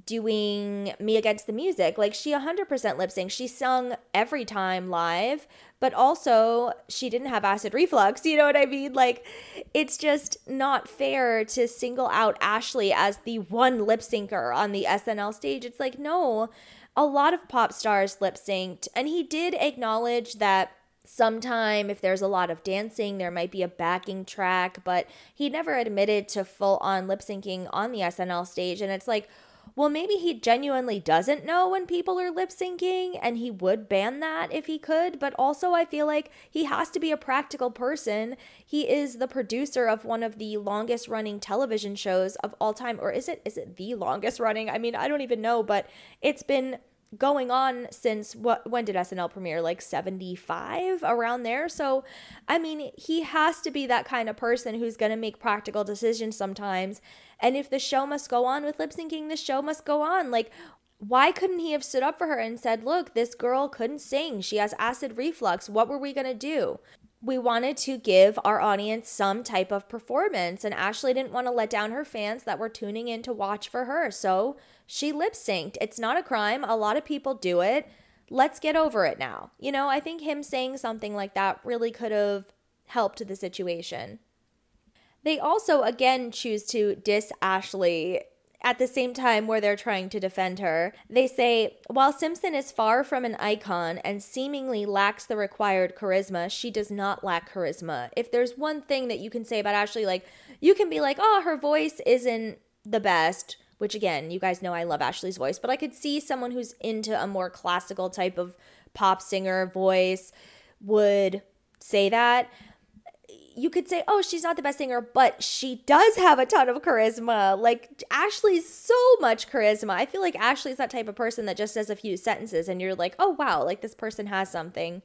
doing Me Against the Music. Like she 100% lip sync. She sung every time live, but also she didn't have acid reflux. You know what I mean? Like it's just not fair to single out Ashlee as the one lip syncer on the SNL stage. It's like, no, a lot of pop stars lip synced. And he did acknowledge that sometime if there's a lot of dancing there might be a backing track but he never admitted to full on lip syncing on the SNL stage and it's like well, maybe he genuinely doesn't know when people are lip syncing and he would ban that if he could. But also, I feel like he has to be a practical person. He is the producer of one of the longest running television shows of all time. Or is it is it the longest running? I mean, I don't even know, but it's been going on since what when did SNL premiere? Like 75 around there? So I mean he has to be that kind of person who's going to make practical decisions sometimes. And if the show must go on with lip syncing the show must go on. Like why couldn't he have stood up for her and said look this girl couldn't sing. She has acid reflux. What were we going to do? We wanted to give our audience some type of performance and Ashlee didn't want to let down her fans that were tuning in to watch for her. So she lip synced. It's not a crime. A lot of people do it. Let's get over it now. You know, I think him saying something like that really could have helped the situation. They also, again, choose to diss Ashlee at the same time where they're trying to defend her. They say, while Simpson is far from an icon and seemingly lacks the required charisma, she does not lack charisma. If there's one thing that you can say about Ashlee, like, you can be like, oh, her voice isn't the best which again, you guys know I love Ashlee's voice, but I could see someone who's into a more classical type of pop singer voice would say that. You could say, oh, she's not the best singer, but she does have a ton of charisma. Like, Ashlee's so much charisma. I feel like Ashlee's that type of person that just says a few sentences and you're like, oh, wow, like this person has something.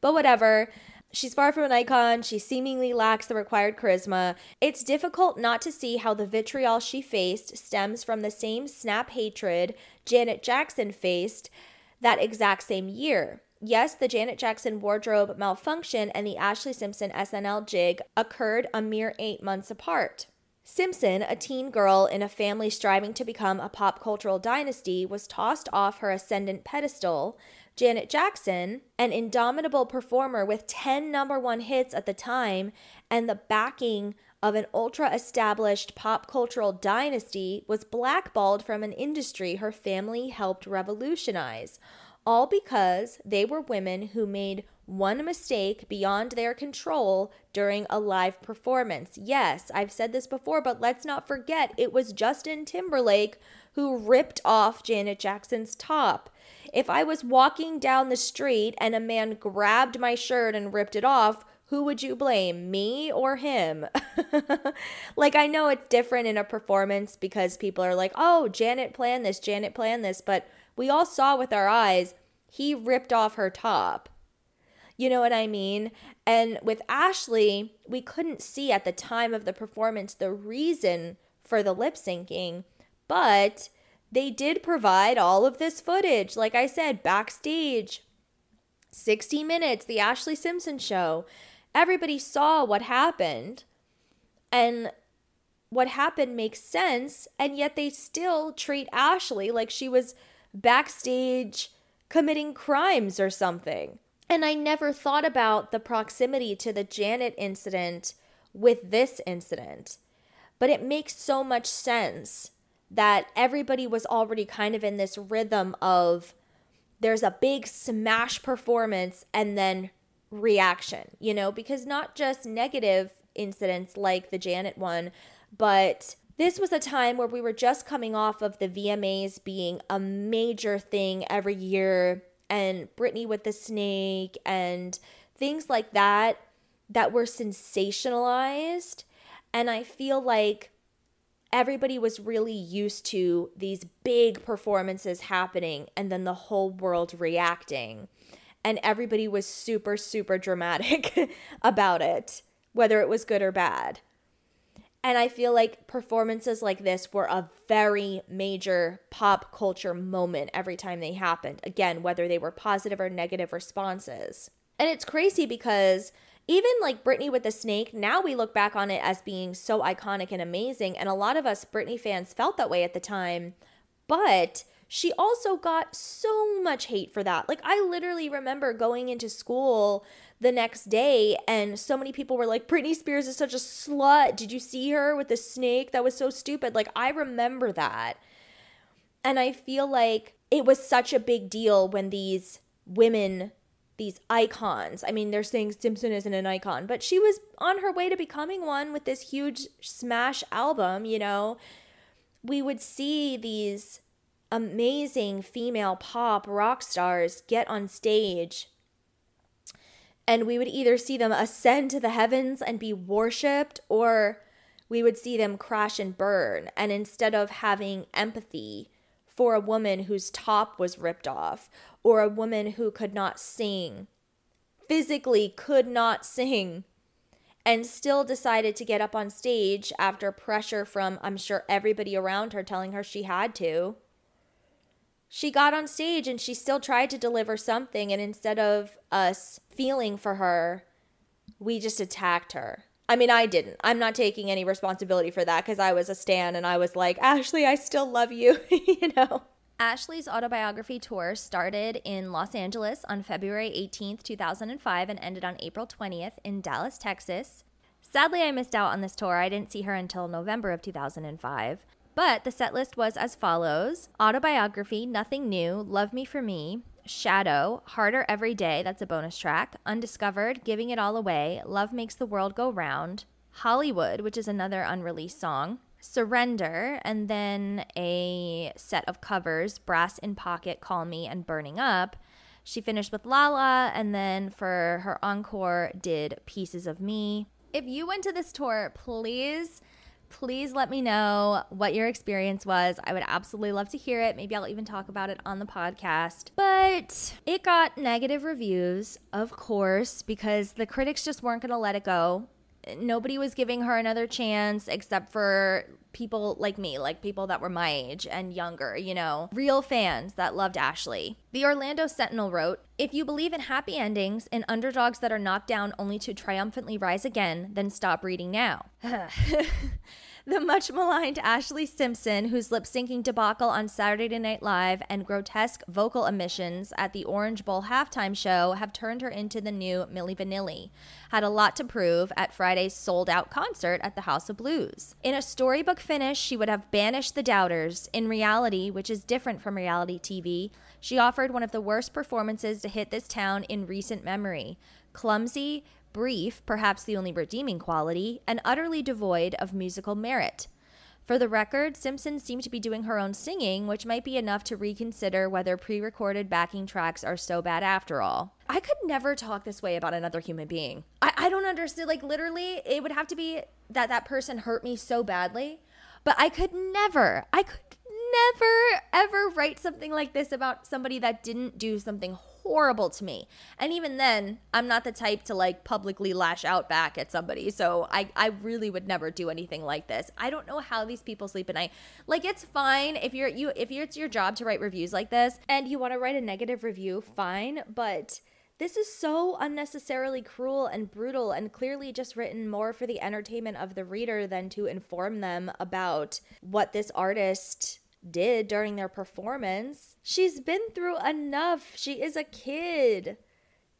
But whatever. She's far from an icon. She seemingly lacks the required charisma. It's difficult not to see how the vitriol she faced stems from the same snap hatred Janet Jackson faced that exact same year. Yes, the Janet Jackson wardrobe malfunction and the Ashlee Simpson SNL jig occurred a mere eight months apart. Simpson, a teen girl in a family striving to become a pop cultural dynasty, was tossed off her ascendant pedestal Janet Jackson, an indomitable performer with 10 number one hits at the time and the backing of an ultra established pop cultural dynasty, was blackballed from an industry her family helped revolutionize. All because they were women who made one mistake beyond their control during a live performance. Yes, I've said this before, but let's not forget it was Justin Timberlake who ripped off Janet Jackson's top. If I was walking down the street and a man grabbed my shirt and ripped it off, who would you blame, me or him? like, I know it's different in a performance because people are like, oh, Janet planned this, Janet planned this, but we all saw with our eyes, he ripped off her top. You know what I mean? And with Ashlee, we couldn't see at the time of the performance the reason for the lip syncing, but they did provide all of this footage, like I said, backstage. 60 Minutes, the Ashlee Simpson show. Everybody saw what happened. And what happened makes sense. And yet they still treat Ashlee like she was backstage committing crimes or something. And I never thought about the proximity to the Janet incident with this incident. But it makes so much sense that everybody was already kind of in this rhythm of there's a big smash performance and then reaction, you know, because not just negative incidents like the Janet one, but this was a time where we were just coming off of the VMAs being a major thing every year and Britney with the snake and things like that that were sensationalized. And I feel like everybody was really used to these big performances happening and then the whole world reacting. And everybody was super, super dramatic about it, whether it was good or bad. And I feel like performances like this were a very major pop culture moment every time they happened. Again, whether they were positive or negative responses. And it's crazy because even like Britney with the snake, now we look back on it as being so iconic and amazing. And a lot of us Britney fans felt that way at the time. But she also got so much hate for that. Like, I literally remember going into school the next day and so many people were like, Britney Spears is such a slut. Did you see her with the snake? That was so stupid. Like, I remember that. And I feel like it was such a big deal when these women, these icons, I mean, they're saying Simpson isn't an icon, but she was on her way to becoming one with this huge smash album, you know. We would see these amazing female pop rock stars get on stage and we would either see them ascend to the heavens and be worshiped or we would see them crash and burn and instead of having empathy for a woman whose top was ripped off or a woman who could not sing physically could not sing and still decided to get up on stage after pressure from I'm sure everybody around her telling her she had to. She got on stage and she still tried to deliver something and instead of us feeling for her we just attacked her i mean i didn't i'm not taking any responsibility for that because i was a stan and i was like ashlee i still love you you know Ashlee's autobiography tour started in Los Angeles on February 18th, 2005, and ended on April 20th in Dallas, Texas. Sadly, I missed out on this tour. I didn't see her until November of 2005. But the set list was as follows Autobiography, Nothing New, Love Me for Me, Shadow, Harder Every Day, that's a bonus track, Undiscovered, Giving It All Away, Love Makes the World Go Round, Hollywood, which is another unreleased song, Surrender, and then a set of covers Brass in Pocket, Call Me, and Burning Up. She finished with Lala, and then for her encore, did Pieces of Me. If you went to this tour, please please let me know what your experience was. I would absolutely love to hear it. Maybe I'll even talk about it on the podcast. But it got negative reviews, of course, because the critics just weren't going to let it go. Nobody was giving her another chance except for people like me, like people that were my age and younger, you know, real fans that loved Ashlee. The Orlando Sentinel wrote If you believe in happy endings and underdogs that are knocked down only to triumphantly rise again, then stop reading now. the much maligned Ashlee Simpson, whose lip syncing debacle on Saturday Night Live and grotesque vocal emissions at the Orange Bowl halftime show have turned her into the new Milli Vanilli, had a lot to prove at Friday's sold out concert at the House of Blues. In a storybook finish, she would have banished the doubters. In reality, which is different from reality TV, she offered one of the worst performances to hit this town in recent memory. Clumsy, brief, perhaps the only redeeming quality, and utterly devoid of musical merit. For the record, Simpson seemed to be doing her own singing, which might be enough to reconsider whether pre recorded backing tracks are so bad after all. I could never talk this way about another human being. I, I don't understand. Like, literally, it would have to be that that person hurt me so badly, but I could never, I could never, ever write something like this about somebody that didn't do something horrible to me. And even then, I'm not the type to like publicly lash out back at somebody. So I, I really would never do anything like this. I don't know how these people sleep at night. Like it's fine if you're you if it's your job to write reviews like this and you want to write a negative review, fine. But this is so unnecessarily cruel and brutal and clearly just written more for the entertainment of the reader than to inform them about what this artist did during their performance. She's been through enough. She is a kid.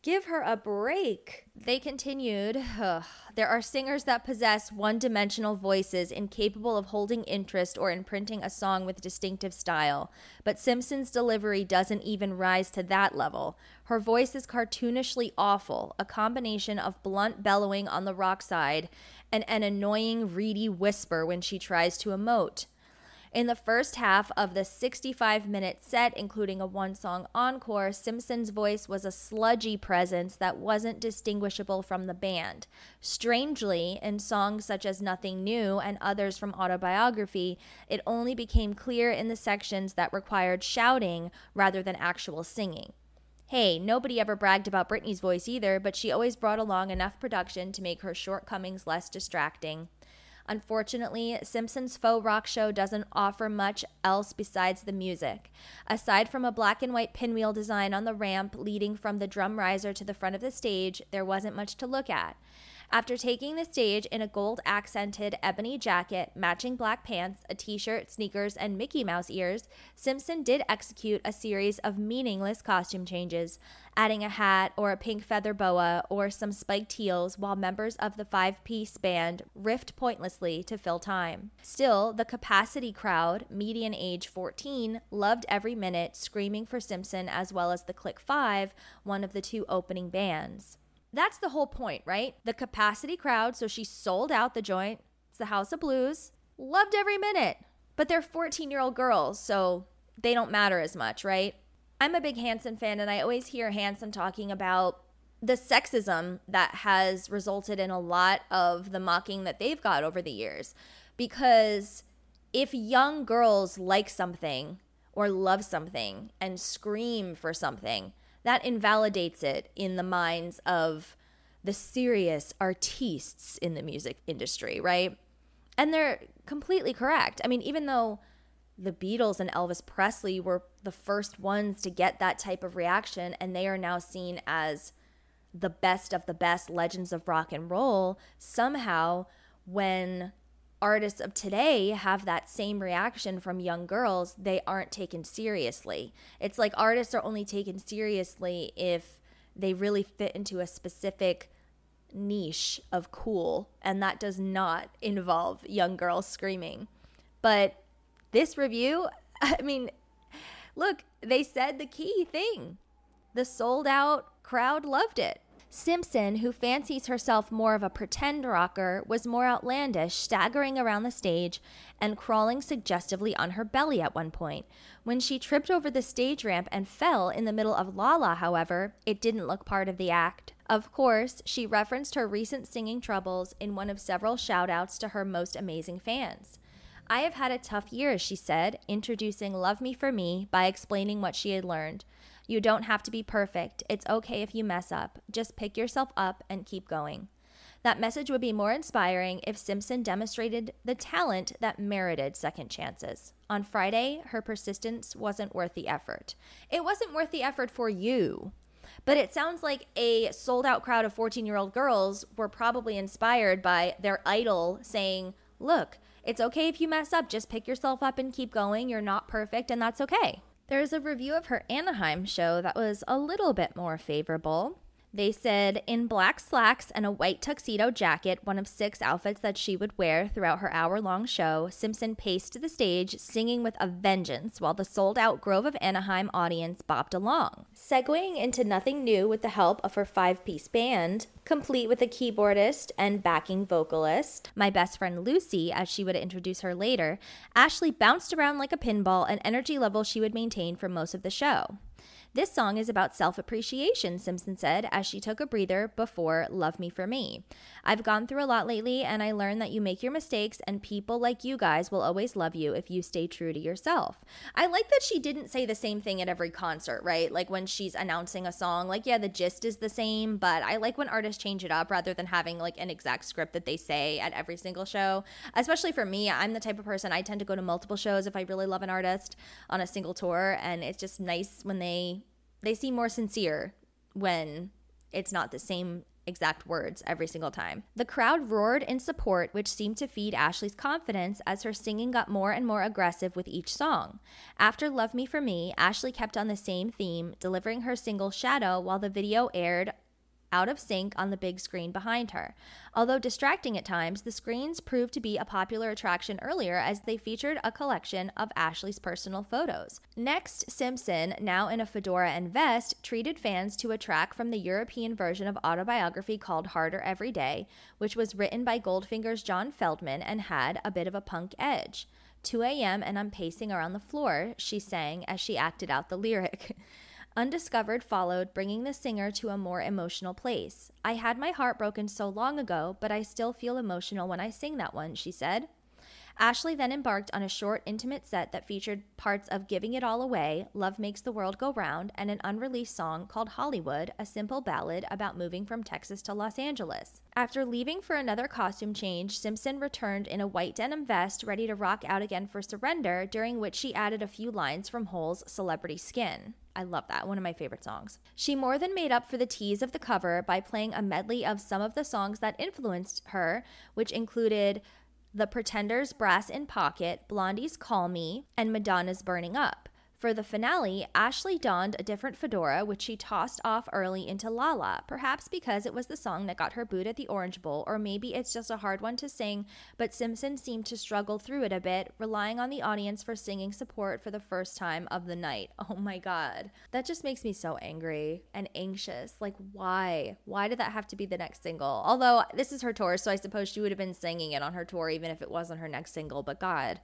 Give her a break. They continued "Ugh, There are singers that possess one dimensional voices incapable of holding interest or imprinting a song with distinctive style. But Simpson's delivery doesn't even rise to that level. Her voice is cartoonishly awful, a combination of blunt bellowing on the rock side and an annoying, reedy whisper when she tries to emote. In the first half of the 65 minute set, including a one song encore, Simpson's voice was a sludgy presence that wasn't distinguishable from the band. Strangely, in songs such as Nothing New and others from Autobiography, it only became clear in the sections that required shouting rather than actual singing. Hey, nobody ever bragged about Britney's voice either, but she always brought along enough production to make her shortcomings less distracting. Unfortunately, Simpson's faux rock show doesn't offer much else besides the music. Aside from a black and white pinwheel design on the ramp leading from the drum riser to the front of the stage, there wasn't much to look at. After taking the stage in a gold accented ebony jacket, matching black pants, a t shirt, sneakers, and Mickey Mouse ears, Simpson did execute a series of meaningless costume changes, adding a hat or a pink feather boa or some spiked heels while members of the five piece band riffed pointlessly to fill time. Still, the capacity crowd, median age 14, loved every minute, screaming for Simpson as well as the Click Five, one of the two opening bands. That's the whole point, right? The capacity crowd, so she sold out the joint. It's the House of Blues. Loved every minute. But they're 14 year old girls, so they don't matter as much, right? I'm a big Hanson fan, and I always hear Hanson talking about the sexism that has resulted in a lot of the mocking that they've got over the years. Because if young girls like something or love something and scream for something, that invalidates it in the minds of the serious artistes in the music industry, right? And they're completely correct. I mean, even though the Beatles and Elvis Presley were the first ones to get that type of reaction, and they are now seen as the best of the best legends of rock and roll, somehow when artists of today have that same reaction from young girls, they aren't taken seriously. It's like artists are only taken seriously if they really fit into a specific niche of cool, and that does not involve young girls screaming. But this review, I mean, look, they said the key thing. The sold out crowd loved it. Simpson, who fancies herself more of a pretend rocker, was more outlandish, staggering around the stage and crawling suggestively on her belly at one point. When she tripped over the stage ramp and fell in the middle of La La, however, it didn't look part of the act. Of course, she referenced her recent singing troubles in one of several shout outs to her most amazing fans. I have had a tough year, she said, introducing Love Me for Me by explaining what she had learned. You don't have to be perfect. It's okay if you mess up. Just pick yourself up and keep going. That message would be more inspiring if Simpson demonstrated the talent that merited second chances. On Friday, her persistence wasn't worth the effort. It wasn't worth the effort for you. But it sounds like a sold out crowd of 14 year old girls were probably inspired by their idol saying, Look, it's okay if you mess up. Just pick yourself up and keep going. You're not perfect, and that's okay. There's a review of her Anaheim show that was a little bit more favorable. They said, in black slacks and a white tuxedo jacket, one of six outfits that she would wear throughout her hour long show, Simpson paced the stage, singing with a vengeance while the sold out Grove of Anaheim audience bopped along. Segueing into nothing new with the help of her five piece band, complete with a keyboardist and backing vocalist, my best friend Lucy, as she would introduce her later, Ashlee bounced around like a pinball, an energy level she would maintain for most of the show. This song is about self appreciation, Simpson said as she took a breather before Love Me for Me. I've gone through a lot lately, and I learned that you make your mistakes, and people like you guys will always love you if you stay true to yourself. I like that she didn't say the same thing at every concert, right? Like when she's announcing a song, like, yeah, the gist is the same, but I like when artists change it up rather than having like an exact script that they say at every single show. Especially for me, I'm the type of person I tend to go to multiple shows if I really love an artist on a single tour, and it's just nice when they they seem more sincere when it's not the same exact words every single time. The crowd roared in support, which seemed to feed Ashlee's confidence as her singing got more and more aggressive with each song. After Love Me For Me, Ashlee kept on the same theme, delivering her single Shadow while the video aired out of sync on the big screen behind her. Although distracting at times, the screens proved to be a popular attraction earlier as they featured a collection of Ashlee's personal photos. Next, Simpson, now in a fedora and vest, treated fans to a track from the European version of autobiography called Harder Every Day, which was written by Goldfinger's John Feldmann and had a bit of a punk edge. 2 a.m. and I'm pacing around the floor, she sang as she acted out the lyric. Undiscovered followed, bringing the singer to a more emotional place. I had my heart broken so long ago, but I still feel emotional when I sing that one, she said. Ashlee then embarked on a short, intimate set that featured parts of Giving It All Away, Love Makes the World Go Round, and an unreleased song called Hollywood, a simple ballad about moving from Texas to Los Angeles. After leaving for another costume change, Simpson returned in a white denim vest, ready to rock out again for Surrender, during which she added a few lines from Hole's Celebrity Skin. I love that. One of my favorite songs. She more than made up for the tease of the cover by playing a medley of some of the songs that influenced her, which included The Pretenders' Brass in Pocket, Blondie's Call Me, and Madonna's Burning Up. For the finale, Ashlee donned a different fedora, which she tossed off early into Lala, perhaps because it was the song that got her booed at the Orange Bowl, or maybe it's just a hard one to sing, but Simpson seemed to struggle through it a bit, relying on the audience for singing support for the first time of the night. Oh my god. That just makes me so angry and anxious. Like, why? Why did that have to be the next single? Although, this is her tour, so I suppose she would have been singing it on her tour even if it wasn't her next single, but god.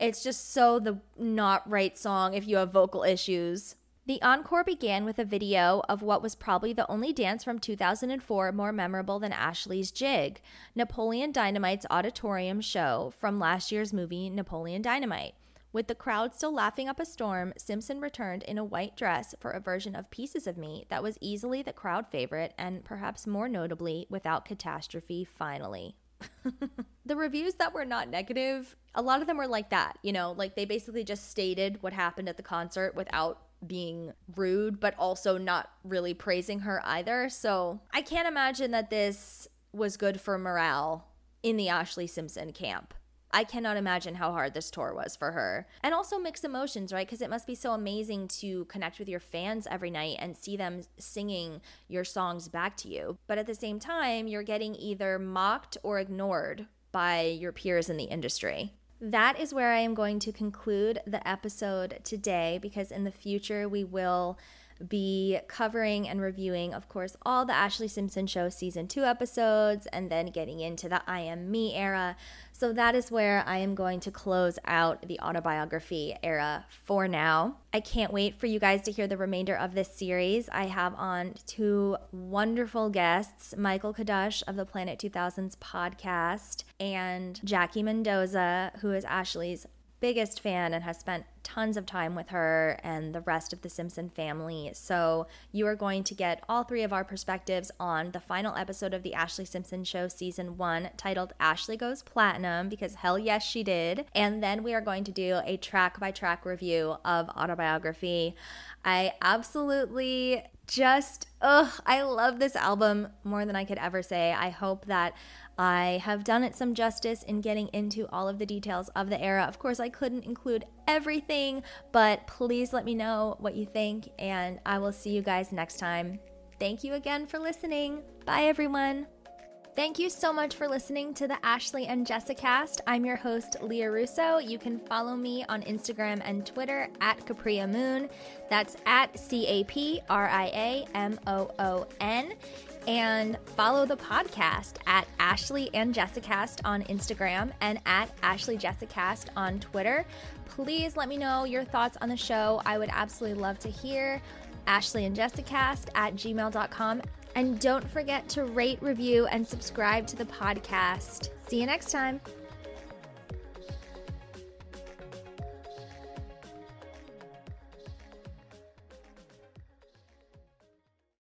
It's just so the not right song if you have vocal issues. The encore began with a video of what was probably the only dance from 2004 more memorable than Ashlee's jig, Napoleon Dynamite's auditorium show from last year's movie Napoleon Dynamite. With the crowd still laughing up a storm, Simpson returned in a white dress for a version of Pieces of Me that was easily the crowd favorite and perhaps more notably without catastrophe finally. the reviews that were not negative, a lot of them were like that, you know, like they basically just stated what happened at the concert without being rude, but also not really praising her either. So I can't imagine that this was good for morale in the Ashlee Simpson camp. I cannot imagine how hard this tour was for her. And also mixed emotions, right? Because it must be so amazing to connect with your fans every night and see them singing your songs back to you. But at the same time, you're getting either mocked or ignored by your peers in the industry. That is where I am going to conclude the episode today because in the future we will be covering and reviewing, of course, all the Ashlee Simpson Show season two episodes and then getting into the I Am Me era. So that is where I am going to close out the autobiography era for now. I can't wait for you guys to hear the remainder of this series. I have on two wonderful guests Michael Kadush of the Planet 2000s podcast and Jackie Mendoza, who is Ashlee's biggest fan and has spent tons of time with her and the rest of the Simpson family. So, you are going to get all three of our perspectives on the final episode of The Ashlee Simpson Show, season one, titled Ashlee Goes Platinum, because hell yes, she did. And then we are going to do a track by track review of Autobiography. I absolutely just, ugh, I love this album more than I could ever say. I hope that I have done it some justice in getting into all of the details of the era. Of course, I couldn't include everything, but please let me know what you think, and I will see you guys next time. Thank you again for listening. Bye, everyone. Thank you so much for listening to the Ashlee and Jessicast. I'm your host, Lia Russo. You can follow me on Instagram and Twitter at Capria Moon. That's at C A P R I A M O O N and follow the podcast at Ashlee and Jessicast on Instagram and at Ashlee Jessicast on Twitter. Please let me know your thoughts on the show. I would absolutely love to hear. Ashlee and Jessicast at gmail.com. And don't forget to rate, review, and subscribe to the podcast. See you next time.